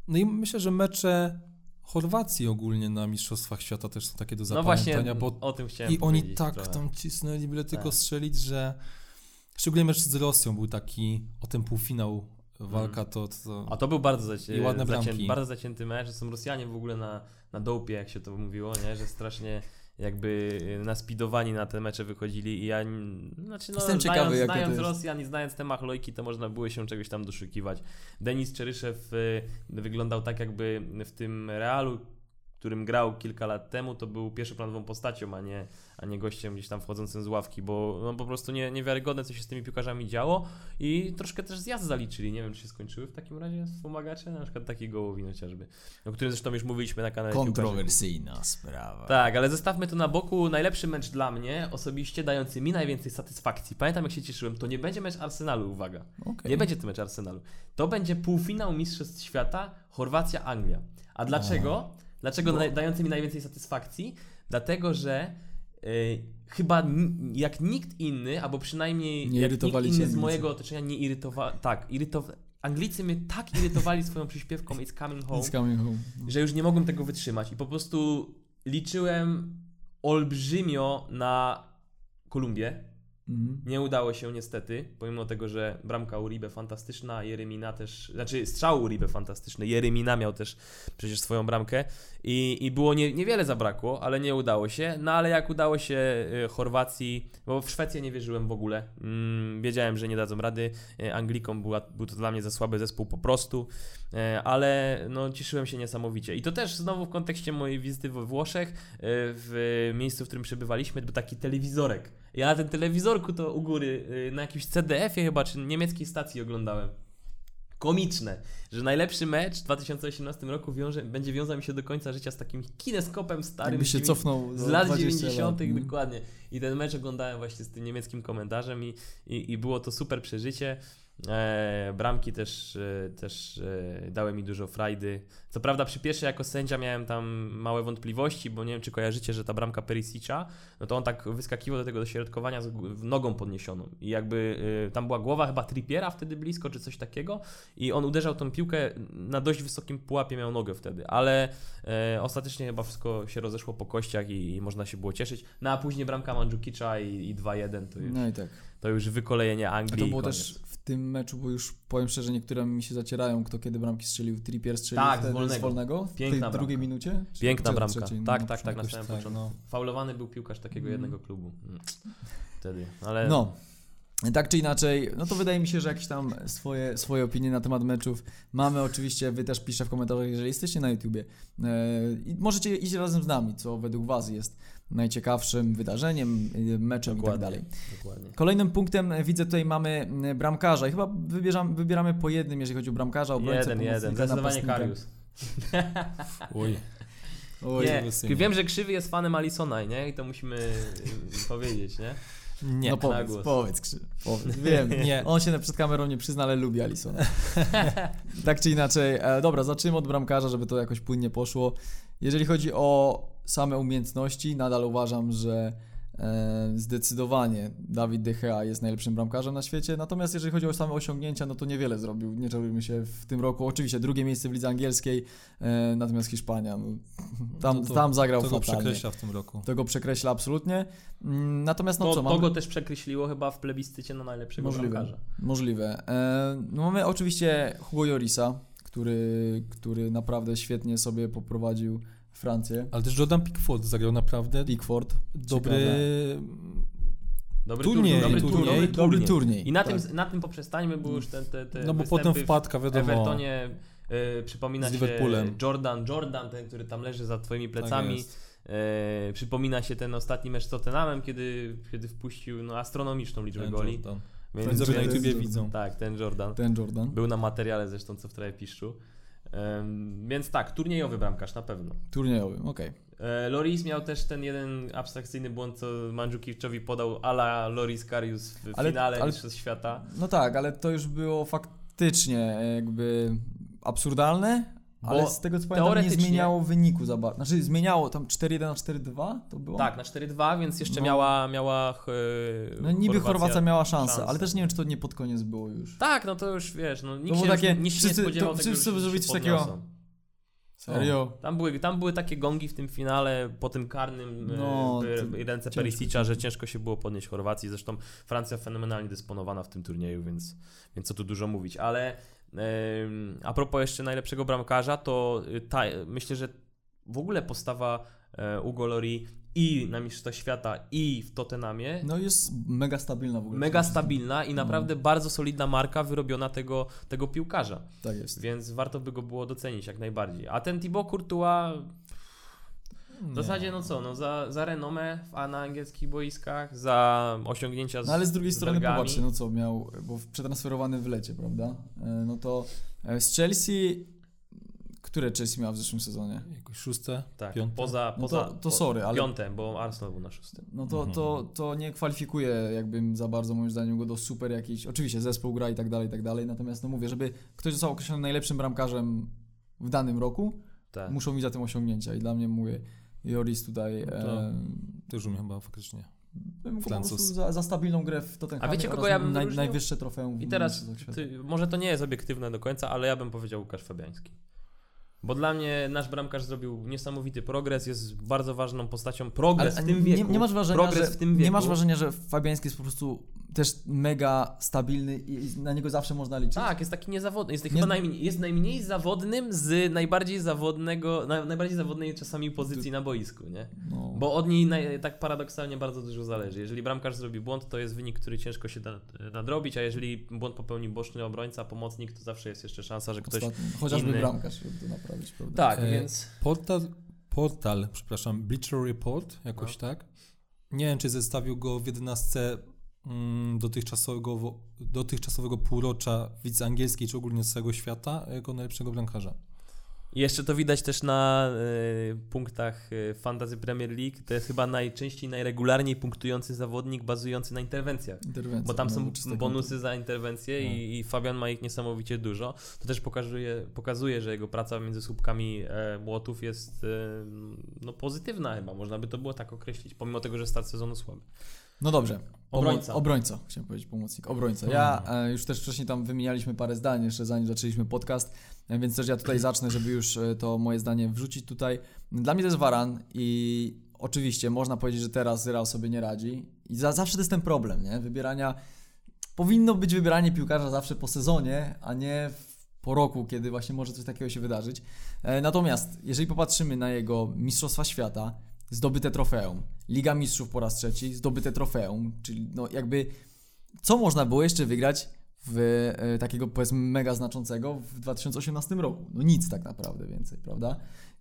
B: no i myślę, że mecze Chorwacji ogólnie na Mistrzostwach Świata też są takie do
C: No
B: zapamiętania,
C: właśnie,
B: bo
C: o tym chciałem
B: i oni tak
C: trochę.
B: tam cisnęli, byle tylko
C: Tak.
B: strzelić, że szczególnie mecz z Rosją był taki o ten półfinał walka, to, to,
C: A to był bardzo, zaci-
B: I ładne
C: zacięty,
B: bramki.
C: bardzo zacięty mecz, że są Rosjanie w ogóle na, na dopie, jak się to mówiło, nie? że strasznie jakby naspidowani na te mecze wychodzili i ja, znaczy no,
A: Jestem
C: znając,
A: ciekawy, to
C: znając
A: jest.
C: Rosjan i znając te machlojki, to można było się czegoś tam doszukiwać. Denis Czeryszew y, wyglądał tak jakby w tym Realu, którym grał kilka lat temu, to był pierwszoplanową postacią, a nie, a nie gościem gdzieś tam wchodzącym z ławki, bo no, po prostu nie, niewiarygodne, co się z tymi piłkarzami działo i troszkę też zjazd zaliczyli. Nie wiem, czy się skończyły w takim razie wspomagacze, na przykład taki Gołowin chociażby, o którym zresztą już mówiliśmy na kanale piłkarzy.
A: Kontrowersyjna sprawa.
C: Tak, ale zostawmy to na boku. Najlepszy mecz dla mnie, osobiście dający mi najwięcej satysfakcji. Pamiętam, jak się cieszyłem. To nie będzie mecz Arsenalu, uwaga.
A: Okej.
C: Nie będzie to mecz Arsenalu. To będzie półfinał Mistrzostw Świata Chorwacja-Anglia. A dlaczego? Dlaczego
A: Bo-
C: mi najwięcej satysfakcji? Dlatego, że y, chyba jak nikt inny, albo przynajmniej
A: Nie
C: jak nikt inny z
A: Anglicy.
C: mojego otoczenia nie irytował. Tak, irytowa- Anglicy mnie tak irytowali swoją przyśpiewką It's Coming Home
A: It's coming home.
C: że już nie mogłem tego wytrzymać i po prostu liczyłem olbrzymio na Kolumbię,
A: Mhm.
C: Nie udało się niestety, pomimo tego, że bramka Uribe fantastyczna, Jeremina też, znaczy strzał Uribe fantastyczny, Jeremina miał też przecież swoją bramkę i, i było nie, niewiele zabrakło, ale nie udało się. No ale jak udało się y, Chorwacji, bo w Szwecję nie wierzyłem w ogóle, mm, wiedziałem, że nie dadzą rady, y, Anglikom była, był to dla mnie za słaby zespół po prostu, y, ale no cieszyłem się niesamowicie. I to też znowu w kontekście mojej wizyty we Włoszech, w miejscu, w którym przebywaliśmy, był taki telewizorek. Ja na tym telewizorku to u góry, y, na jakimś CDF-ie chyba, czy niemieckiej stacji oglądałem. Komiczne, że najlepszy mecz w 2018 roku wiąże, będzie wiązał mi się do końca życia z takim kineskopem starym.
A: Jakby się cofnął
C: z lat
A: 20
C: 90.
A: lat. Mm.
C: dokładnie. I ten mecz oglądałem właśnie z tym niemieckim komentarzem i, i, i było to super przeżycie. E, bramki też, e, też e, dały mi dużo frajdy. Co prawda przy pierwszej jako sędzia miałem tam małe wątpliwości, bo nie wiem czy kojarzycie, że ta bramka Perisicza, no to on tak wyskakiwał do tego dośrodkowania z nogą podniesioną i jakby e, tam była głowa chyba Trippiera wtedy blisko, czy coś takiego i on uderzał tą piłkę na dość wysokim pułapie, miał nogę wtedy, ale e, ostatecznie chyba wszystko się rozeszło po kościach i, i można się było cieszyć. No a później bramka Mandzukicza i, i 2-1 to już,
A: No i tak.
C: to już wykolejenie
A: A
C: Anglii.
A: to
C: i
A: było też w tym meczu, bo już powiem szczerze, niektóre mi się zacierają, kto kiedy bramki strzelił. Trippier strzelił
C: Tak,
A: wtedy
C: wolnego.
A: z wolnego w
C: Piękna
A: tej drugiej minucie? Czy-
C: Piękna
A: czy
C: bramka.
A: trzeciej?
C: tak,
A: No,
C: tak, tak, na samym
B: tak,
C: początku.
B: no.
C: Faulowany był piłkarz takiego
A: Mm.
C: jednego klubu. Mm. Wtedy, ale
A: No. Tak czy inaczej, no to wydaje mi się, że jakieś tam swoje, swoje opinie na temat meczów mamy. Oczywiście wy też piszcie w komentarzach, jeżeli jesteście na YouTubie. E, I możecie iść razem z nami, co według was jest najciekawszym wydarzeniem, e, meczem i tak
C: Dokładnie.
A: dalej.
C: dokładnie.
A: Kolejnym punktem e, widzę tutaj mamy bramkarza i chyba wybieram, wybieramy po jednym, jeżeli chodzi o bramkarza, obrońcę,
C: Jeden, jeden. Zdecydowanie. Karius.
B: Oj,
A: Oj,
C: Nie, wiem, że Krzywy jest fanem Alisona, nie? I to musimy y, powiedzieć, nie?
B: nie.
A: no
C: na
A: powiedz,
C: głos.
A: powiedz, Krzy, powiedz. Wiem,
B: Nie.
A: on się przed kamerą nie przyzna, ale lubi Alisona. tak czy inaczej, e, dobra, zacznijmy od bramkarza, żeby to jakoś płynnie poszło. Jeżeli chodzi o same umiejętności, nadal uważam, że zdecydowanie Dawid De Gea jest najlepszym bramkarzem na świecie, natomiast jeżeli chodzi o same osiągnięcia, no to niewiele zrobił, nie czarujmy się w tym roku. Oczywiście drugie miejsce w lidze angielskiej, e, natomiast Hiszpania, no, tam,
B: No to-
A: tam zagrał
B: To go
A: fatalnie.
B: przekreśla w tym roku.
A: To go przekreśla absolutnie. Mm, Natomiast no
C: to,
A: co,
C: to
A: mamy...
C: go też przekreśliło chyba w plebiscycie na najlepszego
A: Możliwe.
C: bramkarza.
A: Możliwe. E, no mamy oczywiście Hugo Jorisa, który, który naprawdę świetnie sobie poprowadził Francję.
B: Ale też Jordan Pickford zagrał naprawdę
A: Pickford.
B: dobry...
C: Dobry
B: Turniej,
C: dobry
B: turniej,
C: turniej, dobry turniej.
A: turniej.
C: I na,
A: tak.
C: tym, na tym poprzestańmy, bo już te, te, te
B: No bo potem
C: w
B: wpadka, wiadomo.
C: Evertonie y, przypomina
B: Z
C: się
B: Liverpoolem.
C: Jordan, Jordan, ten, który tam leży za twoimi
B: Tak
C: plecami. E, przypomina się ten ostatni mecz z Tottenhamem, kiedy, kiedy wpuścił no, astronomiczną liczbę
B: Ten
C: goli.
B: Jordan.
C: Więc,
B: Widzowie na YouTubie widzą.
C: tak, ten Jordan.
A: Ten Jordan.
C: Był na materiale zresztą, co w trochę piszczu. Więc tak, turniejowy bramkarz na pewno.
A: Turniejowy, okej.
C: E, Loris miał też ten jeden abstrakcyjny błąd, co Mandzukiewiczowi podał ala Loris Karius w
A: Ale-
C: finale
A: ale-
C: Mistrzostw Świata.
A: No tak, ale to już było faktycznie jakby absurdalne, ale z tego co pamiętam nie zmieniało wyniku za bardzo. Znaczy zmieniało tam 4-1 na 4-2 to było?
C: Tak, na 4-2, więc jeszcze
A: No.
C: miała, miała e,
A: No niby Chorwacja miała szansę,
C: szansę.
A: ale też nie wiem czy to nie pod koniec było już.
C: Tak, no to już wiesz, no nikt
A: było
C: się,
A: takie-
C: już, nikt się
A: wszyscy-
C: nie spodziewał
A: to
C: tego,
A: wszyscy
C: że
A: zrobić takiego-. Serio?
C: Tam były, tam były takie gongi w tym finale po tym karnym
A: No,
C: no,
A: to
C: ręce
A: ciężko,
C: Perisicza, że ciężko się było podnieść Chorwacji. Zresztą Francja fenomenalnie dysponowana w tym turnieju, więc, więc co tu dużo mówić. Ale a propos jeszcze najlepszego bramkarza, to y, ta, myślę, że w ogóle postawa e, Ugo Lori i na Mistrzostwa Świata i w Tottenhamie
A: No jest mega stabilna w ogóle.
C: mega stabilna i
A: No.
C: naprawdę bardzo solidna marka wyrobiona tego, tego piłkarza.
A: Tak jest.
C: Więc warto by go było docenić jak najbardziej. A ten Thibaut Courtois w zasadzie no co, no za, za renomę w- a na angielskich boiskach, za osiągnięcia z
A: No ale z drugiej
C: z
A: strony
C: Belgami.
A: popatrzcie, no co miał, bo w- przetransferowany w lecie, prawda? E, No to e, z Chelsea, które Chelsea miał w zeszłym sezonie?
B: Jakoś szóste,
C: Tak,
B: piąte.
C: poza,
A: No
C: poza
A: to- to sorry, ale-
C: piąte, bo Arsenal był na szóstym.
A: No to,
B: Mhm.
A: to, to nie kwalifikuje jakbym za bardzo moim zdaniem go do super jakiejś, oczywiście zespół gra i tak dalej, i tak dalej, natomiast no mówię, żeby ktoś został określony najlepszym bramkarzem w danym roku,
C: Tak.
A: muszą mieć za tym osiągnięcia i dla mnie mówię, Joris tutaj
B: No to
A: e,
B: Też umiem chyba faktycznie.
A: bym go po
B: Francuz.
A: prostu za, za stabilną grę w Tottenhamie
C: A wiecie, kogo ja bym
A: naj, najwyższe trofeum w
C: I teraz, ty, może to nie jest obiektywne do końca, ale ja bym powiedział Łukasz Fabiański. Bo dla mnie nasz bramkarz zrobił niesamowity progres, jest bardzo ważną postacią. Progres
A: Ale
C: w tym
A: nie,
C: wieku.
A: nie masz wrażenia, że, nie masz wrażenia, że Fabiański jest po prostu też mega stabilny i na niego zawsze można liczyć?
C: Tak, jest taki niezawodny. Jest,
A: Nie-
C: chyba najmniej, jest najmniej zawodnym z najbardziej zawodnego, na, najbardziej zawodnej czasami pozycji na boisku, nie?
A: No.
C: Bo od niej naj, tak paradoksalnie bardzo dużo zależy. Jeżeli bramkarz zrobi błąd, to jest wynik, który ciężko się da, nadrobić, a jeżeli błąd popełni boczny obrońca, pomocnik, to zawsze jest jeszcze szansa, że ktoś...
A: Chociażby
C: inny-
A: bramkarz, żeby to naprawić, prawda?
C: Tak,
B: E,
C: więc...
B: Portal, portal, przepraszam, Bleacher Report, jakoś
C: No.
B: tak. Nie wiem, czy zestawił go w 11 mm, dotychczasowego, dotychczasowego półrocza widz angielskiej, czy ogólnie z całego świata, jako najlepszego bramkarza.
C: I Jeszcze to widać też na y, punktach y, Fantasy Premier League. To jest chyba najczęściej, najregularniej punktujący zawodnik bazujący na interwencjach.
A: Interwencja.
C: Bo tam
A: no,
C: są bonusy za interwencje
B: No.
C: i, i Fabian ma ich niesamowicie dużo. To też pokazuje, pokazuje że jego praca między słupkami e, młotów jest e, no, pozytywna chyba, można by to było tak określić, pomimo tego, że start sezonu słaby.
A: No dobrze.
C: Obrońca.
A: Obrońca, chciałem powiedzieć pomocnik. Obrońca. Ja e, już też wcześniej tam wymienialiśmy parę zdań, jeszcze zanim zaczęliśmy podcast, e, więc też ja tutaj zacznę, żeby już e, to moje zdanie wrzucić tutaj. Dla mnie to jest Waran i oczywiście można powiedzieć, że teraz Real sobie nie radzi i za, zawsze to jest ten problem, nie? Wybierania, powinno być wybieranie piłkarza zawsze po sezonie, a nie po roku, kiedy właśnie może coś takiego się wydarzyć. E, natomiast jeżeli popatrzymy na jego Mistrzostwa Świata, zdobyte trofeum, Liga Mistrzów po raz trzeci, zdobyte trofeum, czyli no jakby co można było jeszcze wygrać w e, takiego powiedzmy mega znaczącego w 2018 roku? No nic tak naprawdę więcej, prawda?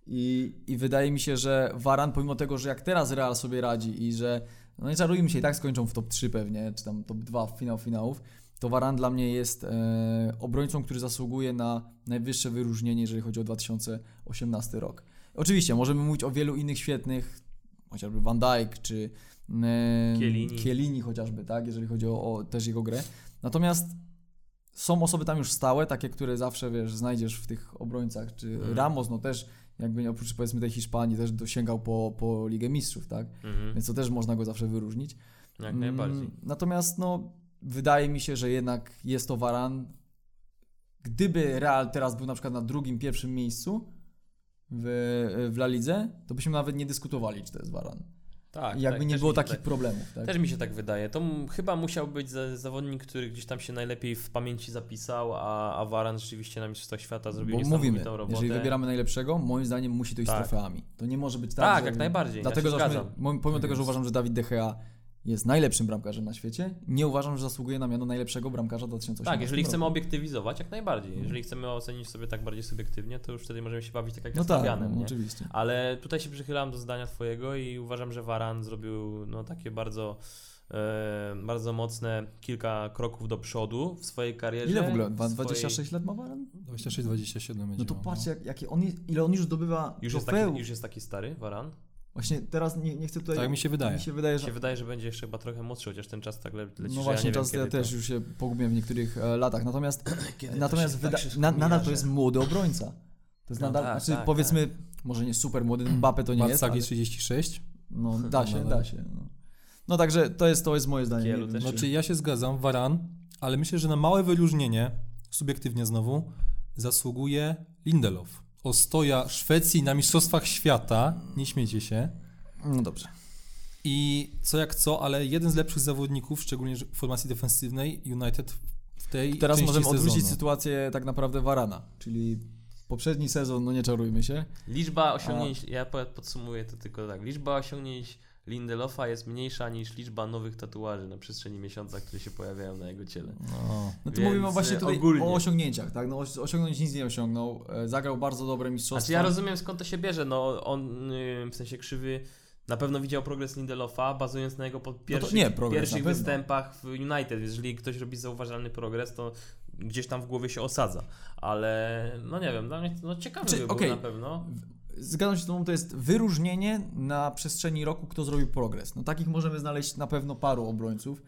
A: I, I wydaje mi się, że Waran, pomimo tego, że jak teraz Real sobie radzi i że, no nie czarujmy się, i tak skończą w top 3 pewnie, czy tam top 2 w finał finałów, to Waran dla mnie jest e, obrońcą, który zasługuje na najwyższe wyróżnienie, jeżeli chodzi o 2018 rok. Oczywiście, możemy mówić o wielu innych świetnych, chociażby Van Dijk, czy
C: Chiellini.
A: Chiellini chociażby, tak, jeżeli chodzi o, o też jego grę. Natomiast są osoby tam już stałe, takie, które zawsze, wiesz, znajdziesz w tych obrońcach, czy
C: Mhm.
A: Ramos, no też jakby oprócz powiedzmy tej Hiszpanii też dosięgał po, po Ligę Mistrzów, tak,
C: Mhm.
A: więc to też można go zawsze wyróżnić.
C: Jak najbardziej.
A: Mm, Natomiast no, wydaje mi się, że jednak jest to Waran. Gdyby Real teraz był na przykład na drugim, pierwszym miejscu w, w La Lidze, to byśmy nawet nie dyskutowali, czy to jest Waran.
C: Tak,
A: jakby
C: tak,
A: nie było takich
C: tak-
A: problemów. Tak?
C: Też mi się tak wydaje. To chyba musiał być za, zawodnik, który gdzieś tam się najlepiej w pamięci zapisał, a, a Waran rzeczywiście na Mistrzostwach Świata zrobił
A: Bo mówimy,
C: robotę.
A: jeżeli wybieramy najlepszego, moim zdaniem musi to iść
C: Tak.
A: z trofeami. To nie może być tak,
C: Tak,
A: że,
C: jak najbardziej, ja
A: Dlatego,
C: się
A: że pomimo
B: Tak
A: tego, że uważam, że Dawid De Gea jest najlepszym bramkarzem na świecie, nie uważam, że zasługuje na miano najlepszego bramkarza 2018
C: Tak, jeżeli chcemy
A: roku.
C: obiektywizować, jak najbardziej. Jeżeli chcemy ocenić sobie tak bardziej subiektywnie, to już wtedy możemy się bawić tak jak
A: No
C: z
A: tak,
C: Fabianem,
A: no, oczywiście.
C: Ale tutaj się przychylam do zdania twojego i uważam, że Waran zrobił no, takie bardzo, e, bardzo mocne kilka kroków do przodu w swojej karierze.
A: Ile w ogóle?
C: w
A: Dwa-
C: swojej-
A: 26 lat ma Waran?
B: 26-27 będzie
A: No to patrzcie, jak, jakie on jest, ile on już zdobywa
C: Już jest, taki, już jest taki stary, Waran?
A: Właśnie teraz nie, nie chcę tutaj...
B: Tak mi się wydaje.
A: Mi się wydaje, że...
C: się wydaje, że będzie jeszcze chyba trochę młodszy, chociaż ten czas tak le- leci,
A: no właśnie,
C: ja nie
A: czas
C: wiem,
A: ja też
C: to...
A: już się pogubiłem w niektórych e, latach. Natomiast, natomiast
C: to się
A: wyda-
C: tak
A: na, nadal to jest młody obrońca. To jest
C: No
A: nadal,
C: tak,
A: znaczy
C: tak,
A: powiedzmy, może nie super młody, Mbappe to nie jest,
B: Barcagi
A: ale,
B: 36.
A: no da się,
B: Nadal.
A: da się. No. no także to jest, to jest moje zdanie.
C: Kielu też
B: Znaczy ja się zgadzam, Waran, ale myślę, że na małe wyróżnienie, subiektywnie znowu, zasługuje Lindelof. Ostoja Szwecji na Mistrzostwach Świata, nie śmiejcie się.
A: No dobrze.
B: I co jak co, ale jeden z lepszych zawodników, szczególnie w formacji defensywnej United w tej
A: Teraz możemy odwrócić
B: sezonu.
A: sytuację tak naprawdę Warana, czyli poprzedni sezon, no nie czarujmy się.
C: Liczba osiągnięć, ja po- podsumuję to tylko tak, liczba osiągnięć Lindelofa jest mniejsza niż liczba nowych tatuaży na przestrzeni miesiąca, które się pojawiają na jego ciele.
B: No.
A: No to mówimy właśnie
C: e,
A: tutaj
C: ogólnie.
A: o osiągnięciach, tak? No os- osiągnąć nic nie osiągnął. E, Zagrał bardzo dobre mistrzostwa.
C: Znaczy ja rozumiem skąd to się bierze, no on yy, w sensie krzywy na pewno widział progres Lindelofa, bazując na jego po pierwszych,
A: nie, progres,
C: pierwszych występach w United. Jeżeli ktoś robi zauważalny progres, to gdzieś tam w głowie się osadza. Ale no nie wiem, dla mnie no ciekawy
A: Czy-
C: wybór
A: okej.
C: na pewno.
A: Zgadzam się z tobą, to jest wyróżnienie na przestrzeni roku, kto zrobił progres. No takich możemy znaleźć na pewno paru obrońców.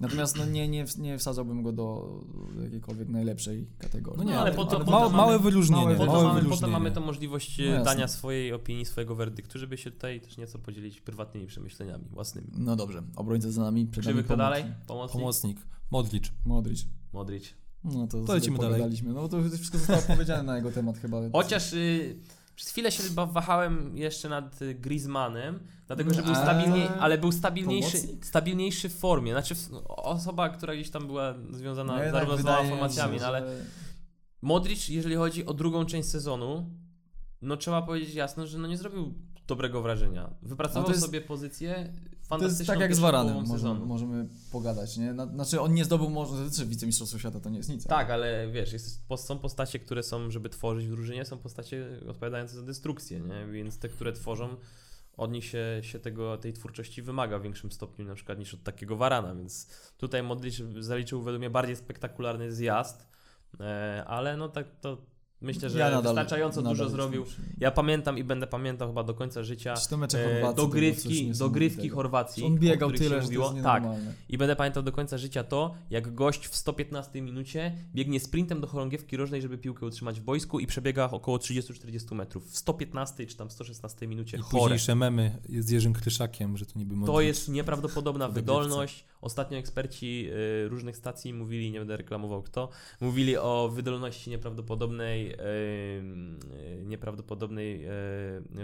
A: Natomiast no nie, nie, nie wsadzałbym go do jakiejkolwiek najlepszej kategorii.
B: No nie,
C: ale
B: ale,
C: po to-
B: ale
C: po
B: małe,
C: to
B: małe
C: mamy-
B: wyróżnienie.
C: Po to,
B: małe
C: mamy, po to
B: wyróżnienie.
C: mamy to możliwość
A: No
C: dania swojej opinii, swojego werdyktu, żeby się tutaj też nieco podzielić prywatnymi przemyśleniami własnymi.
A: No dobrze, obrońca za nami.
C: Krzywy kto
A: pomocnik.
C: dalej? Pomocnik?
B: Pomocnik. Modric.
A: Modric.
C: Modric.
A: No to,
B: To lecimy dalej.
A: dalej. No bo to wszystko zostało powiedziane na jego temat chyba.
C: Chociaż y, przez chwilę się chyba wahałem jeszcze nad y, Griezmannem, dlatego że był stabilniej, ale był stabilniejszy,
A: pomocnik?
C: stabilniejszy w formie. Znaczy w- osoba, która gdzieś tam była związana
A: No
C: zarówno z dwoma
A: wydaje
C: formacjami,
A: się,
C: no, ale
A: że-
C: Modric, jeżeli chodzi o drugą część sezonu, no trzeba powiedzieć jasno, że no nie zrobił dobrego wrażenia. Wypracował
A: No jest-
C: sobie pozycję
A: To jest tak jak z Waranem, możemy, możemy pogadać, nie? Na, znaczy on nie zdobył może, czy wicemistrzostwo świata to nie jest nic.
C: Tak, ale wiesz, jest, są postacie, które są, żeby tworzyć w drużynie, są postacie odpowiadające za destrukcję, nie? Więc te, które tworzą, od nich się, się tego, tej twórczości wymaga w większym stopniu na przykład niż od takiego Warana, więc tutaj Modric zaliczył według mnie bardziej spektakularny zjazd, e, ale no tak to myślę, że
A: Ja
C: wystarczająco
A: nadal
C: dużo zrobił. Ja pamiętam i będę pamiętał chyba do końca życia e,
A: było coś
C: dogrywki, dogrywki Chorwacji.
A: On biegał tyle,
C: się mówiło. Tak, i będę pamiętał do końca życia to, jak gość w 115 minucie biegnie sprintem do chorągiewki rożnej, żeby piłkę utrzymać w boisku i przebiega około 30-40 metrów. W 115 czy tam 116 minucie.
B: I
C: Chore.
B: późniejsze memy z Jerzym Kryszakiem, że to niby
C: To jest nieprawdopodobna wydolność. Ostatnio eksperci y, różnych stacji mówili, nie będę reklamował kto, mówili o wydolności nieprawdopodobnej, y, y, nieprawdopodobnej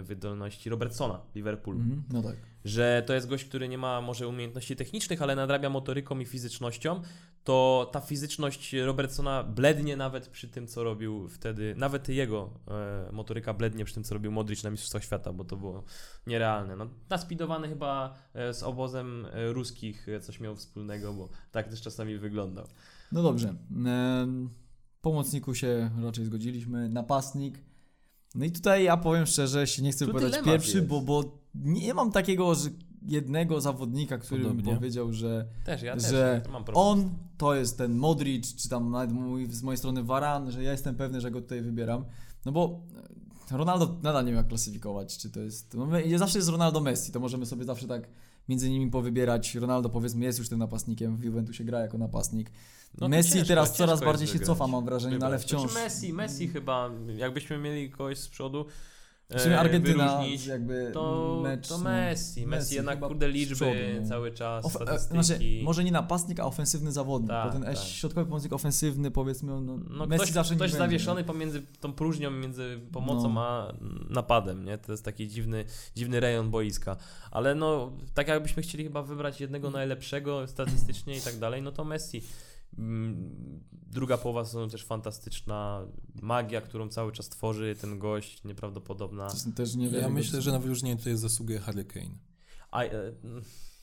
C: wydolności Robertsona Liverpoolu.
A: Mhm, no tak.
C: Że to jest gość, który nie ma może umiejętności technicznych, ale nadrabia motoryką i fizycznością, to ta fizyczność Robertsona blednie nawet przy tym, co robił wtedy, nawet jego e, motoryka blednie przy tym, co robił Modric na Mistrzostwach Świata, bo to było nierealne. No, naspidowany chyba e, z obozem e, ruskich coś miał wspólnego, bo tak też czasami wyglądał.
A: No dobrze. Pomocniku się raczej zgodziliśmy. Napastnik. No i tutaj ja powiem szczerze, się nie chcę
C: Tu
A: wypowiadać pierwszy,
C: jest.
A: bo, bo nie mam takiego, że jednego zawodnika, który bym
B: Podobnie.
A: powiedział, że
C: Też, ja
A: Że
C: też
A: on to jest ten Modric, czy tam nawet mój, z mojej strony Varan, że ja jestem pewny, że go tutaj wybieram. No bo e, Ronaldo nadal nie wiem jak klasyfikować, czy to jest... No my- zawsze jest Ronaldo Messi, to możemy sobie zawsze tak między nimi powybierać. Ronaldo powiedzmy jest już tym napastnikiem, w Juventusie gra jako napastnik.
C: No
A: Messi
C: ciężko,
A: teraz
C: ciężko
A: coraz bardziej się
C: wygrać.
A: cofa, mam wrażenie, no ale wciąż...
C: Znaczy Messi, Messi chyba, jakbyśmy mieli kogoś z przodu
A: W sumie
C: e,
A: Argentyna
C: wyróżnić,
A: jakby
C: to,
A: mecz...
C: to
A: no,
C: Messi. Messi,
A: Messi
C: jednak kurde liczby
A: no.
C: cały czas,
A: Of, e,
C: statystyki.
A: znaczy, może nie napastnik, a ofensywny zawodnik,
C: Tak,
A: bo ten
C: tak.
A: środkowy pomocnik ofensywny powiedzmy, no,
C: no
A: Messi
C: ktoś,
A: zawsze
C: ktoś
A: będzie,
C: zawieszony pomiędzy tą próżnią, między pomocą
A: No.
C: a napadem, nie? To jest taki dziwny, dziwny rejon boiska. Ale no, tak jakbyśmy chcieli chyba wybrać jednego najlepszego statystycznie i tak dalej, no to Messi. Mm, Druga połowa sezonu też fantastyczna. Magia, którą cały czas tworzy ten gość, nieprawdopodobna.
A: Jest też nie
B: Ja myślę, że na wyróżnienie tutaj zasługuje Harry Kane.
C: A, e,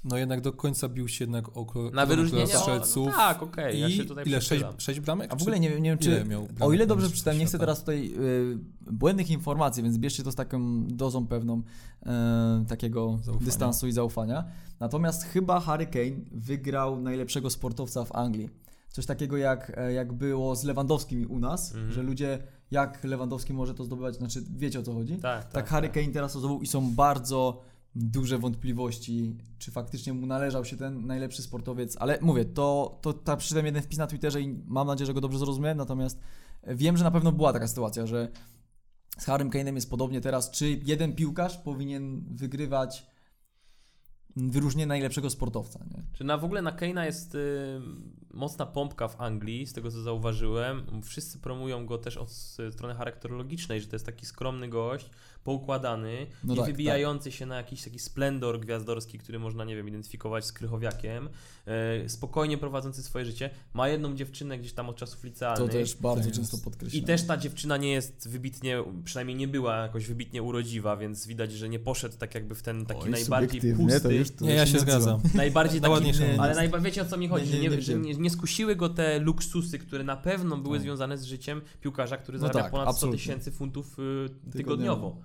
B: No jednak do końca bił się jednak oko
C: na wyróżnienie o,
B: strzelców.
C: no tak, okej, ja się tutaj
B: ile? Sześć,
C: przychylam.
B: sześć bramek?
A: A w ogóle nie, wiem- nie wiem,
B: ile
A: czy.
B: miał bramek
A: O ile dobrze przeczytałem, nie chcę teraz tutaj y, błędnych informacji, więc bierzcie to z taką dozą pewną y, takiego
B: Zaufania.
A: dystansu i zaufania. Natomiast chyba Harry Kane wygrał najlepszego sportowca w Anglii. Coś takiego jak, e, jak było z Lewandowskim u nas,
C: Mhm.
A: że ludzie, jak Lewandowski może to zdobywać, znaczy wiecie o co chodzi?
C: Tak, tak,
A: Tak, Harry Kane teraz to zdobył i są bardzo duże wątpliwości, czy faktycznie mu należał się ten najlepszy sportowiec, ale mówię, to, to tak przeczytałem jeden wpis na Twitterze i mam nadzieję, że go dobrze zrozumiałem, natomiast wiem, że na pewno była taka sytuacja, że z Harrym Kane'em jest podobnie teraz, czy jeden piłkarz powinien wygrywać wyróżnienie najlepszego sportowca, nie?
C: Czy na w ogóle na Keina jest y, mocna pompka w Anglii, z tego co zauważyłem. Wszyscy promują go też od strony charakterologicznej, że to jest taki skromny gość, poukładany,
A: No
C: nie
A: tak,
C: wybijający się na jakiś taki splendor gwiazdorski, który można, nie wiem, identyfikować z Krychowiakiem. Y, spokojnie prowadzący swoje życie. Ma jedną dziewczynę gdzieś tam od czasów
A: To
C: licealnych.
A: też bardzo
B: jest.
A: często podkreślam.
C: I też ta dziewczyna nie jest wybitnie, przynajmniej nie była jakoś wybitnie urodziwa, więc widać, że nie poszedł tak jakby w ten taki
A: Oj,
C: najbardziej
A: to
C: pusty,
A: już- to
B: Nie, ja się zgadzam.
C: najbardziej taki, ale najba- wiecie o co mi chodzi,
A: Nie,
C: że
A: nie,
C: nie,
A: nie
C: skusiły go te luksusy, które na pewno były
A: Tak.
C: związane z życiem piłkarza, który
A: No
C: zarabia
A: tak,
C: ponad 100
A: absolutnie.
C: tysięcy funtów y,
A: Tygodniowo.
C: tygodniowo.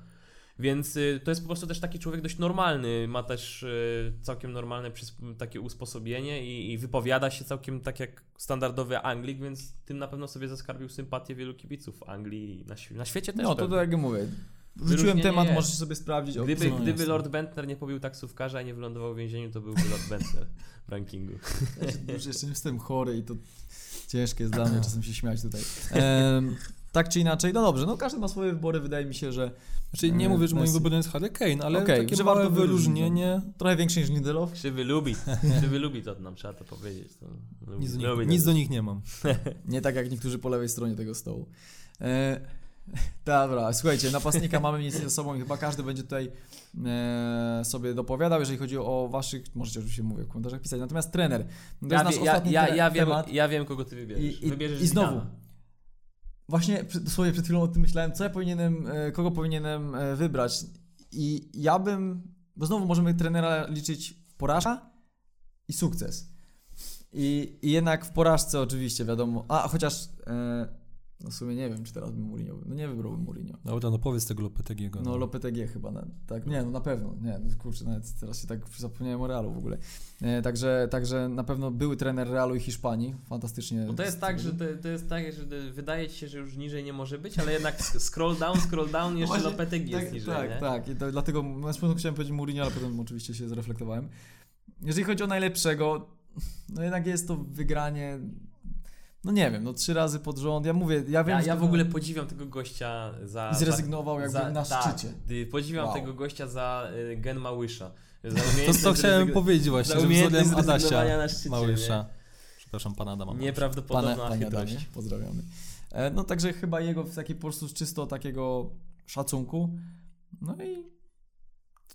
C: Więc y, to jest po prostu też taki człowiek dość normalny, ma też y, całkiem normalne takie usposobienie i, i wypowiada się całkiem tak jak standardowy Anglik, więc tym na pewno sobie zaskarbił sympatię wielu kibiców w Anglii i na, na świecie też.
A: No to tak jak mówię. Wrzuciłem temat,
C: jest.
A: możecie sobie sprawdzić. o-
C: Gdyby,
A: no,
C: gdyby. Lord Bentner nie pobił taksówkarza i nie wylądował w więzieniu, to byłby Lord Bentner w rankingu.
A: Już jeszcze jestem chory i to ciężkie jest dla mnie czasem się śmiać tutaj. Tak czy inaczej, no dobrze, no każdy ma swoje wybory, wydaje mi się, że
B: Znaczy nie
A: E,
B: mówię, że moim wyborem jest Harry Kane, ale
A: Okej,
B: takie
A: że
B: małe
A: warto wyróżnić,
B: wyróżnienie.
A: trochę większy niż Lindelof.
C: Krzywy lubi, krzywy lubi to nam trzeba to powiedzieć. To lubi,
B: Nic do, nich, nic
C: to.
B: do nich nie mam.
A: Nie tak jak niektórzy po lewej stronie tego stołu. E, dobra, słuchajcie, napastnika mamy więcej ze sobą i chyba każdy będzie tutaj e, sobie dopowiadał, jeżeli chodzi o waszych, możecie oczywiście mówię w komentarzach pisać, natomiast trener. To
C: Ja,
A: jest
C: wie- ja, ja, ja, wiem,
A: temat.
C: ja wiem, kogo ty wybierzesz.
A: I- i-
C: Wybierzesz
A: i znowu,
C: Zidana.
A: Właśnie dosłownie przed chwilą o tym myślałem, co ja powinienem, e, kogo powinienem e, wybrać. I ja bym, bo znowu możemy trenera liczyć w porażkę i sukces. I, I jednak w porażce oczywiście wiadomo, a chociaż e, no w sumie nie wiem, czy teraz bym Mourinho, no nie wybrałbym Mourinho.
B: Dobra, no powiedz tego Lopetegiego.
A: No Lopetegui chyba, na, tak, nie, no na pewno, nie, no kurczę, nawet teraz się tak zapomniałem o Realu w ogóle. E, także, także na pewno były trener Realu i Hiszpanii, fantastycznie.
C: Bo to jest tak, że to, to jest tak, że wydaje ci się, że już niżej nie może być, ale jednak scroll down, scroll down jeszcze
A: No Właśnie,
C: Lopetegui jest
A: tak,
C: niżej,
A: Tak,
C: nie?
A: tak. I to, dlatego na początku chciałem powiedzieć Mourinho, ale potem oczywiście się zreflektowałem. Jeżeli chodzi o najlepszego, no jednak jest to wygranie. No nie wiem, no trzy razy pod rząd. Ja mówię, ja wiem,
C: Ja,
A: że
C: ja w ogóle podziwiam tego gościa za...
A: I zrezygnował jakby
C: za,
A: na
C: tak,
A: szczycie.
C: Podziwiam
A: Wow.
C: tego gościa za y, gen Małysza. Za
B: To, to chciałem powiedzieć właśnie, że
C: zrezygnowania
B: Adasia
C: na szczycie,
B: Małysza. Przepraszam, pana Adama.
C: Nieprawdopodobna
A: panie
C: chytrość.
A: Adamie, pozdrawiamy. E, No także chyba jego w takiej po prostu czysto takiego szacunku. No i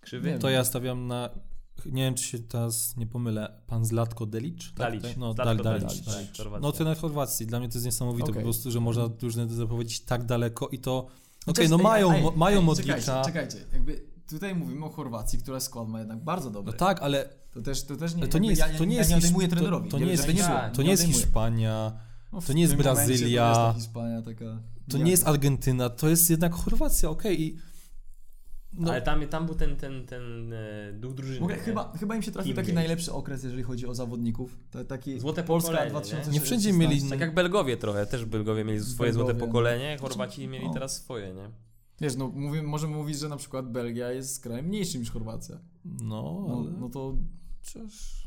C: Krzywy?
A: Nie
B: To ja stawiam na... Nie wiem, czy się teraz nie pomylę. Pan Zlatko Delic? Tak,
C: Dalić.
B: tak? No,
C: Zlatko
B: Dal, Dalic.
C: tak, Chorwacja.
B: No trener Chorwacji. Dla mnie to jest niesamowite
A: Okej.
B: po prostu, że można różne zapowiedzieć tak daleko i to... Okej,
A: Chociaż-
B: no
A: ej,
B: mają,
A: ej,
B: mo- mają
A: ej,
B: Modricza.
A: Czekajcie, czekajcie. Jakby tutaj mówimy o Chorwacji, która skład ma jednak bardzo dobry.
B: No tak, ale
A: To też, to też nie,
B: Ale to nie jest,
A: jakby ja,
B: to nie
A: ja
B: jest,
A: nie
B: Hisz-
A: odejmuję
B: to,
A: trenerowi.
B: to nie jest,
A: nie
B: to nie jest. Hiszpania,
A: No,
B: to nie jest Brazylia.
A: To jest ta Hiszpania taka...
B: to nie jest Argentyna, to jest jednak Chorwacja, okej. i No,
C: Ale tam, tam był ten, ten, ten e, duch drużyny.
A: Mogę,
C: nie?
A: chyba, chyba im się trafił taki najlepszy okres, jeżeli chodzi o zawodników. To, taki
C: Złote
A: Polska
C: pokolenie,
A: 2016.
B: nie? Nie wszędzie mieli-
C: Tak jak Belgowie trochę, też Belgowie mieli swoje
A: Belgowie,
C: złote
A: no.
C: pokolenie, Chorwaci mieli
A: O.
C: teraz swoje, nie?
A: Wiesz, no mówimy, możemy mówić, że na przykład Belgia jest krajem mniejszym niż Chorwacja.
B: no,
A: No,
B: ale...
A: no to...
B: Przecież...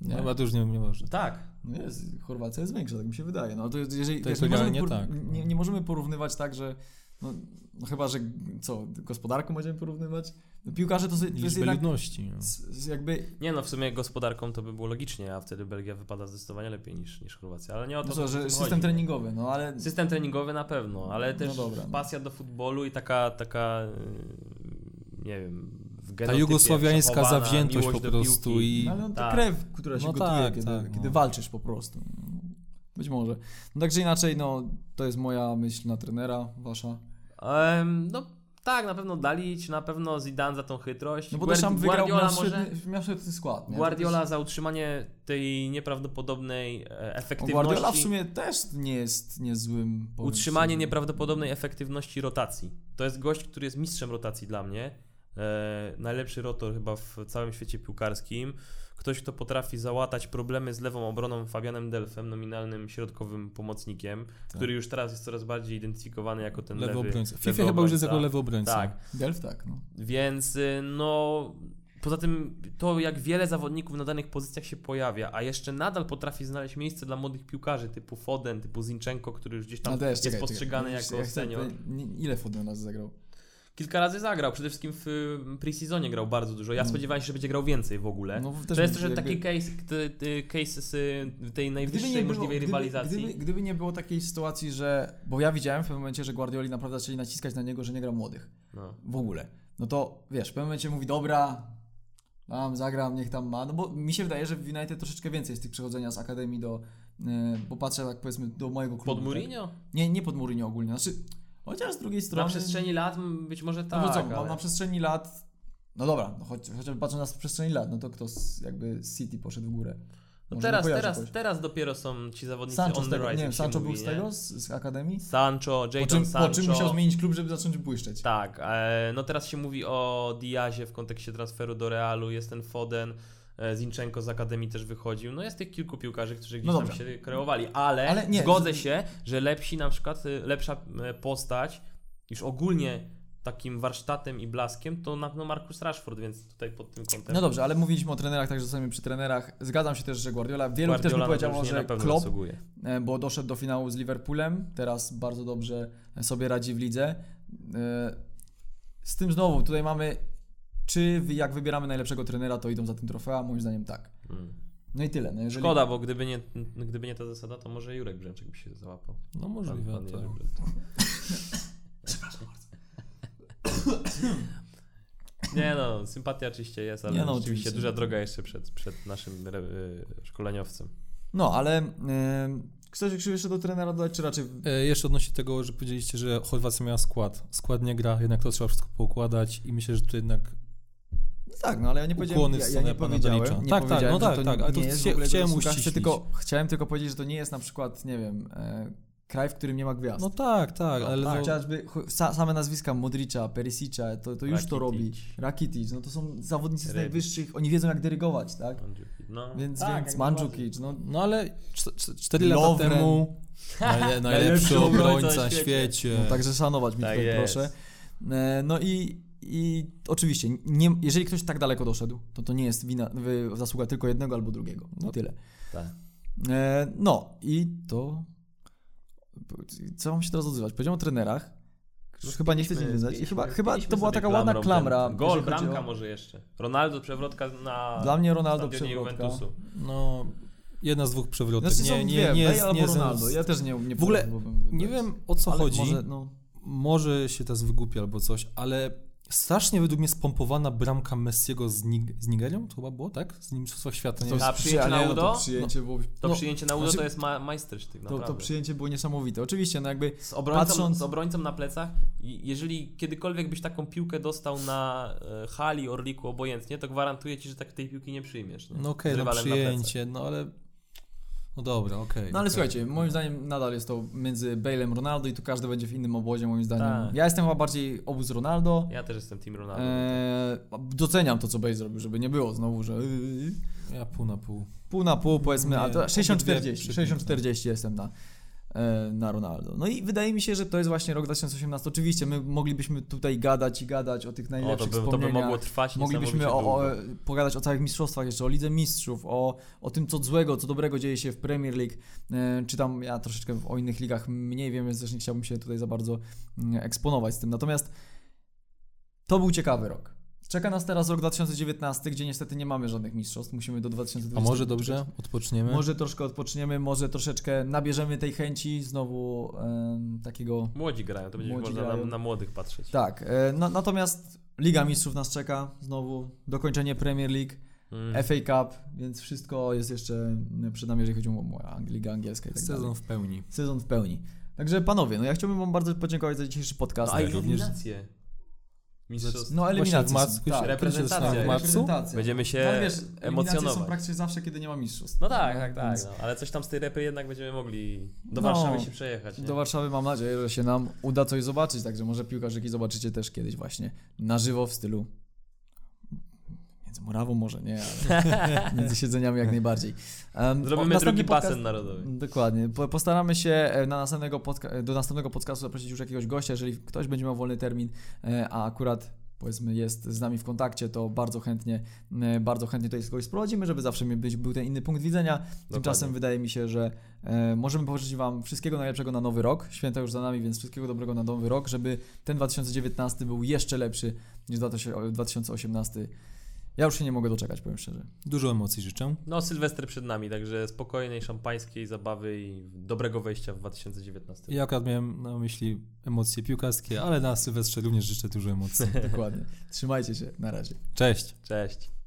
A: Nie.
B: No, ale to już nie, nie może.
C: Tak.
A: No jest, Chorwacja jest większa, tak mi się wydaje. No to jest, jeżeli,
B: To
A: wiesz,
B: jest
A: nie, możemy
B: legalnie
A: por-
B: tak, no.
A: nie, nie możemy porównywać tak, że no, no chyba, że co, gospodarką będziemy porównywać? No, piłkarze to, z- to jest
B: Liczbę
A: jednak
B: ludności. No.
A: z, z jakby
C: Nie no, w sumie gospodarką to by było logicznie, a wtedy Belgia wypada zdecydowanie lepiej niż, niż Chorwacja, ale nie o to
A: no co, że
C: tym
A: system
C: chodzi.
A: treningowy, no ale
C: System treningowy na pewno, ale też
A: No dobra.
C: pasja do futbolu i taka, taka yy, nie wiem, w
B: Ta jugosławiańska zawziętość po prostu i...
A: No, ale
C: Tak.
A: krew, która się
B: No
A: gotuje,
B: tak,
A: kiedy,
B: tak,
A: kiedy
B: no.
A: walczysz po prostu. Być może. No także inaczej, no to jest moja myśl na trenera, wasza.
C: Em, no tak, na pewno Dalić, na pewno Zidane za tą chytrość.
A: No bo też tam
C: Guardi-
A: wygrał,
C: Guardiola może...
A: miał świetny skład. Nie?
C: Guardiola za utrzymanie tej nieprawdopodobnej e,
A: no,
C: efektywności.
A: Guardiola w sumie też nie jest niezłym.
C: Utrzymanie nieprawdopodobnej efektywności rotacji. To jest gość, który jest mistrzem rotacji dla mnie. E, najlepszy rotor chyba w całym świecie piłkarskim. Ktoś, kto potrafi załatać problemy z lewą obroną Fabianem Delfem, nominalnym środkowym pomocnikiem, który już teraz jest coraz bardziej identyfikowany jako ten
B: Lewy obrońca. W
C: lewy
B: FIFA chyba już jest jako lewy obrońca.
C: Tak,
A: Delf tak, no.
C: więc y, no. Poza tym to, jak wiele zawodników na danych pozycjach się pojawia, a jeszcze nadal potrafi znaleźć miejsce dla młodych piłkarzy typu Foden, typu Zinchenko, który już gdzieś tam
A: No też,
C: jest
A: czekaj,
C: postrzegany
A: czekaj.
C: jako
A: Ja
C: senior.
A: Ile Foden nas zagrał?
C: Kilka razy zagrał, przede wszystkim w y, pre-seasonie grał bardzo dużo. Ja
A: No.
C: spodziewałem się, że będzie grał więcej w ogóle.
A: No,
C: to jest
A: jakby-
C: taki case, case z y, tej najwyższej
A: było-
C: możliwej
A: gdyby,
C: rywalizacji.
A: Gdyby, gdyby nie było takiej sytuacji, że. Bo ja widziałem w pewnym momencie, że Guardioli naprawdę zaczęli naciskać na niego, że nie gra młodych.
C: No.
A: W ogóle. No to wiesz, w pewnym momencie mówi, dobra, tam zagram, niech tam ma. No bo mi się wydaje, że w United troszeczkę więcej jest tych przechodzenia z akademii do. e, bo patrzę tak powiedzmy do mojego klubu.
C: Pod
A: tak?
C: Mourinho?
A: Nie, nie pod Mourinho ogólnie. Znaczy, chociaż z drugiej strony.
C: Na przestrzeni lat być może
A: No
C: tak,
A: bo co,
C: ale...
A: na przestrzeni lat. No dobra, no choć, chociaż patrząc na przestrzeni lat, no to kto z, jakby z City poszedł w górę?
C: No teraz, teraz,
A: kogoś.
C: teraz dopiero są ci zawodnicy
A: Sancho
C: on the
A: tego, nie wiem, Sancho
C: mówi,
A: był z tego, z, z akademii?
C: Sancho,
A: Po
C: Jadon
A: czym,
C: Sancho.
A: po czym musiał zmienić klub, żeby zacząć błyszczeć.
C: Tak, e, no teraz się mówi o Diazie w kontekście transferu do Realu, jest ten Foden, Zinchenko z Akademii też wychodził. No jest tych kilku piłkarzy, którzy gdzieś
A: No
C: tam się kreowali, ale,
A: Ale nie,
C: zgodzę się, że lepsi na przykład, y, lepsza e, postać, już ogólnie takim warsztatem i blaskiem, to na pewno Marcus Rashford, więc tutaj pod tym kątem.
A: No dobrze, ale mówiliśmy o trenerach, także zostajemy przy trenerach. Zgadzam się też, że Guardiola. Wielu też
C: Guardiola
A: by
C: na to
A: powiedziało,
C: nie
A: że
C: na pewno
A: Klopp,
C: zasługuje.
A: e, bo doszedł do finału z Liverpoolem, teraz bardzo dobrze sobie radzi w lidze. E, Z tym znowu, tutaj mamy, czy jak wybieramy najlepszego trenera, to idą za tym trofea? Moim zdaniem tak.
C: Mm.
A: No i tyle. No jeżeli...
C: Szkoda, bo gdyby nie, gdyby nie ta zasada, to może Jurek Brzęczek by się załapał.
B: No
C: Pan,
B: możliwe.
C: pan
B: tak.
C: Jerzy Brzęczek. Nie no, sympatia oczywiście jest, ale
A: Nie no,
C: rzeczywiście
A: oczywiście.
C: duża droga jeszcze przed, przed naszym re, y, szkoleniowcem.
A: No, ale e, ktoś chciał jeszcze do trenera dodać, czy raczej...
B: E, Jeszcze odnośnie tego, że powiedzieliście, że Chorwacja miała skład. Skład nie gra, jednak to trzeba wszystko poukładać i myślę, że to jednak
A: Tak, no ale ja nie powiedziałem, ja, ja nie powiedziałem, nie
B: Tak, tak,
A: powiedziałem,
B: no
A: że
B: tak,
A: to
B: tak, ale to
A: jest
B: chcia-
A: w ogóle
B: chciałem uściślić.
A: tylko Chciałem tylko powiedzieć, że to nie jest na przykład, nie wiem, e, kraj, w którym nie ma gwiazd.
B: No tak, tak, ale
A: tak,
B: no,
A: chociażby ch- sa, same nazwiska Modricza, Perisicza, to, to już to robi.
C: Rakitic.
A: Rakitic, no to są zawodnicy z najwyższych, oni wiedzą jak dyrygować, tak?
C: No,
A: Więc,
C: tak,
A: więc Mandzukic, no
B: no ale 4 lata temu najle,
C: Najlepszy obrońca na
B: w
C: świecie.
B: świecie.
A: No, także szanować mi
C: Tak
A: tutaj
C: jest.
A: proszę. E, No i, i oczywiście, nie, jeżeli ktoś tak daleko doszedł, to to nie jest wina, zasługa tylko jednego albo drugiego. No
B: No.
A: tyle.
C: Tak.
A: E, no i to... Co mam się teraz odzywać? Powiedziałem o trenerach.
C: No,
A: chyba nie chcecie
C: piliśmy-
A: chyba, chyba to była taka ładna klamra.
C: ten Gol, bramka
A: o-
C: może jeszcze. Ronaldo przewrotka na
A: Dla mnie Ronaldo przewrotka.
C: Juventusu.
B: No, jedna z dwóch przewrotek.
A: Znaczy
B: nie, nie, nie, jest, nie jest-
A: Ronaldo. Ja też nie, nie
B: W ogóle Nie wiem o co chodzi.
A: Może, no,
B: Może się teraz wygłupi albo coś, ale strasznie według mnie spompowana bramka Messiego z, Nig- z Nigerią, to chyba było, tak? Z Mistrzostwa Świata. Nie
A: to.
C: A, przyjęcie na
A: no,
C: udo?
A: to przyjęcie było...
C: To
B: No,
C: przyjęcie na udo
A: znaczy-
C: to jest ma majstersztyk,
A: To,
C: naprawdę.
A: to przyjęcie było niesamowite. Oczywiście, no jakby
C: Z obrońcą,
A: Patrząc-
C: z obrońcą na plecach, i jeżeli kiedykolwiek byś taką piłkę dostał na e, hali, orliku, obojętnie, to gwarantuję ci, że tak tej piłki nie przyjmiesz. Nie?
B: No okej,
C: Z
B: no przyjęcie, no ale... No dobra, okej.
A: No ale
B: okej.
A: słuchajcie, moim zdaniem nadal jest to między Bale'em Ronaldo i tu każdy będzie w innym obozie, moim zdaniem.
C: Tak.
A: Ja jestem chyba bardziej obóz Ronaldo.
C: Ja też jestem Team Ronaldo.
A: Eee, doceniam to, co Bale zrobił, żeby nie było znowu, że
B: Ja pół na pół.
A: pół na pół powiedzmy,
B: Nie,
A: a to
B: obydwie
A: 60-40,
B: przepiękne.
A: 60-40 jestem na, e, na Ronaldo. No i wydaje mi się, że to jest właśnie rok 2018. Oczywiście my moglibyśmy tutaj gadać i gadać o tych
C: o, to
A: najlepszych
C: by, to by mogło trwać
A: Moglibyśmy o, o, pogadać o całych mistrzostwach jeszcze, o Lidze Mistrzów, o, o tym, co złego, co dobrego dzieje się w Premier League, e, czy tam ja troszeczkę o innych ligach mniej wiem, więc też nie chciałbym się tutaj za bardzo mm, eksponować z tym. Natomiast to był ciekawy rok. Czeka nas teraz rok 2019, gdzie niestety nie mamy żadnych mistrzostw, musimy do 2020.
B: A może dobrze? Odpoczniemy?
A: Może troszkę odpoczniemy, może troszeczkę nabierzemy tej chęci znowu em, takiego
C: Młodzi grają, to będzie
A: Młodzi
C: można na, na młodych patrzeć.
A: tak, e, no, natomiast Liga Mistrzów nas czeka, znowu dokończenie Premier League,
C: Mm.
A: FA Cup, więc wszystko jest jeszcze przed nami, jeżeli chodzi o Ligę Angielską i tak
B: Sezon
A: dalej.
B: w pełni.
A: Sezon w pełni. Także panowie, no ja chciałbym wam bardzo podziękować za dzisiejszy podcast.
C: No, a
B: Tak, również-
C: eliminacje. Mistrzostw.
A: No eliminacje
B: Właśnie w marcu-
A: tak,
C: reprezentacja.
B: w marcu?
A: reprezentacja.
C: Będziemy się
A: No, ale wiesz, eliminacje są
C: emocjonować.
A: praktycznie zawsze, kiedy nie ma mistrzostw.
C: No tak, tak, tak.
A: Więc
C: No. Ale coś tam z tej repy jednak będziemy mogli do
A: No,
C: Warszawy się przejechać. Nie?
A: Do Warszawy mam nadzieję, że się nam uda coś zobaczyć, także może piłkarzyki zobaczycie też kiedyś właśnie na żywo w stylu murawą może nie, ale między siedzeniami jak najbardziej. Um,
C: Zrobimy drugi basen
A: podcast-
C: narodowy.
A: Dokładnie. Po- Postaramy się e, na następnego podca- e, do następnego podcastu zaprosić już jakiegoś gościa, jeżeli ktoś będzie miał wolny termin, e, a akurat powiedzmy jest z nami w kontakcie, to bardzo chętnie, bardzo chętnie tutaj kogoś sprowadzimy, żeby zawsze mi być, był ten inny punkt widzenia. Tymczasem wydaje mi się, że e, możemy pożyczyć Wam wszystkiego najlepszego na nowy rok. Święta już za nami, więc wszystkiego dobrego na nowy rok, żeby ten 2019 był jeszcze lepszy niż 2018. Ja już się nie mogę doczekać, powiem szczerze.
B: Dużo emocji życzę.
C: No, Sylwester przed nami, także spokojnej, szampańskiej zabawy i dobrego wejścia w 2019.
B: Ja akurat miałem na myśli emocje piłkarskie, ale na Sylwestrze również życzę dużo emocji.
A: Dokładnie. Trzymajcie się. Na razie.
B: Cześć!
C: Cześć.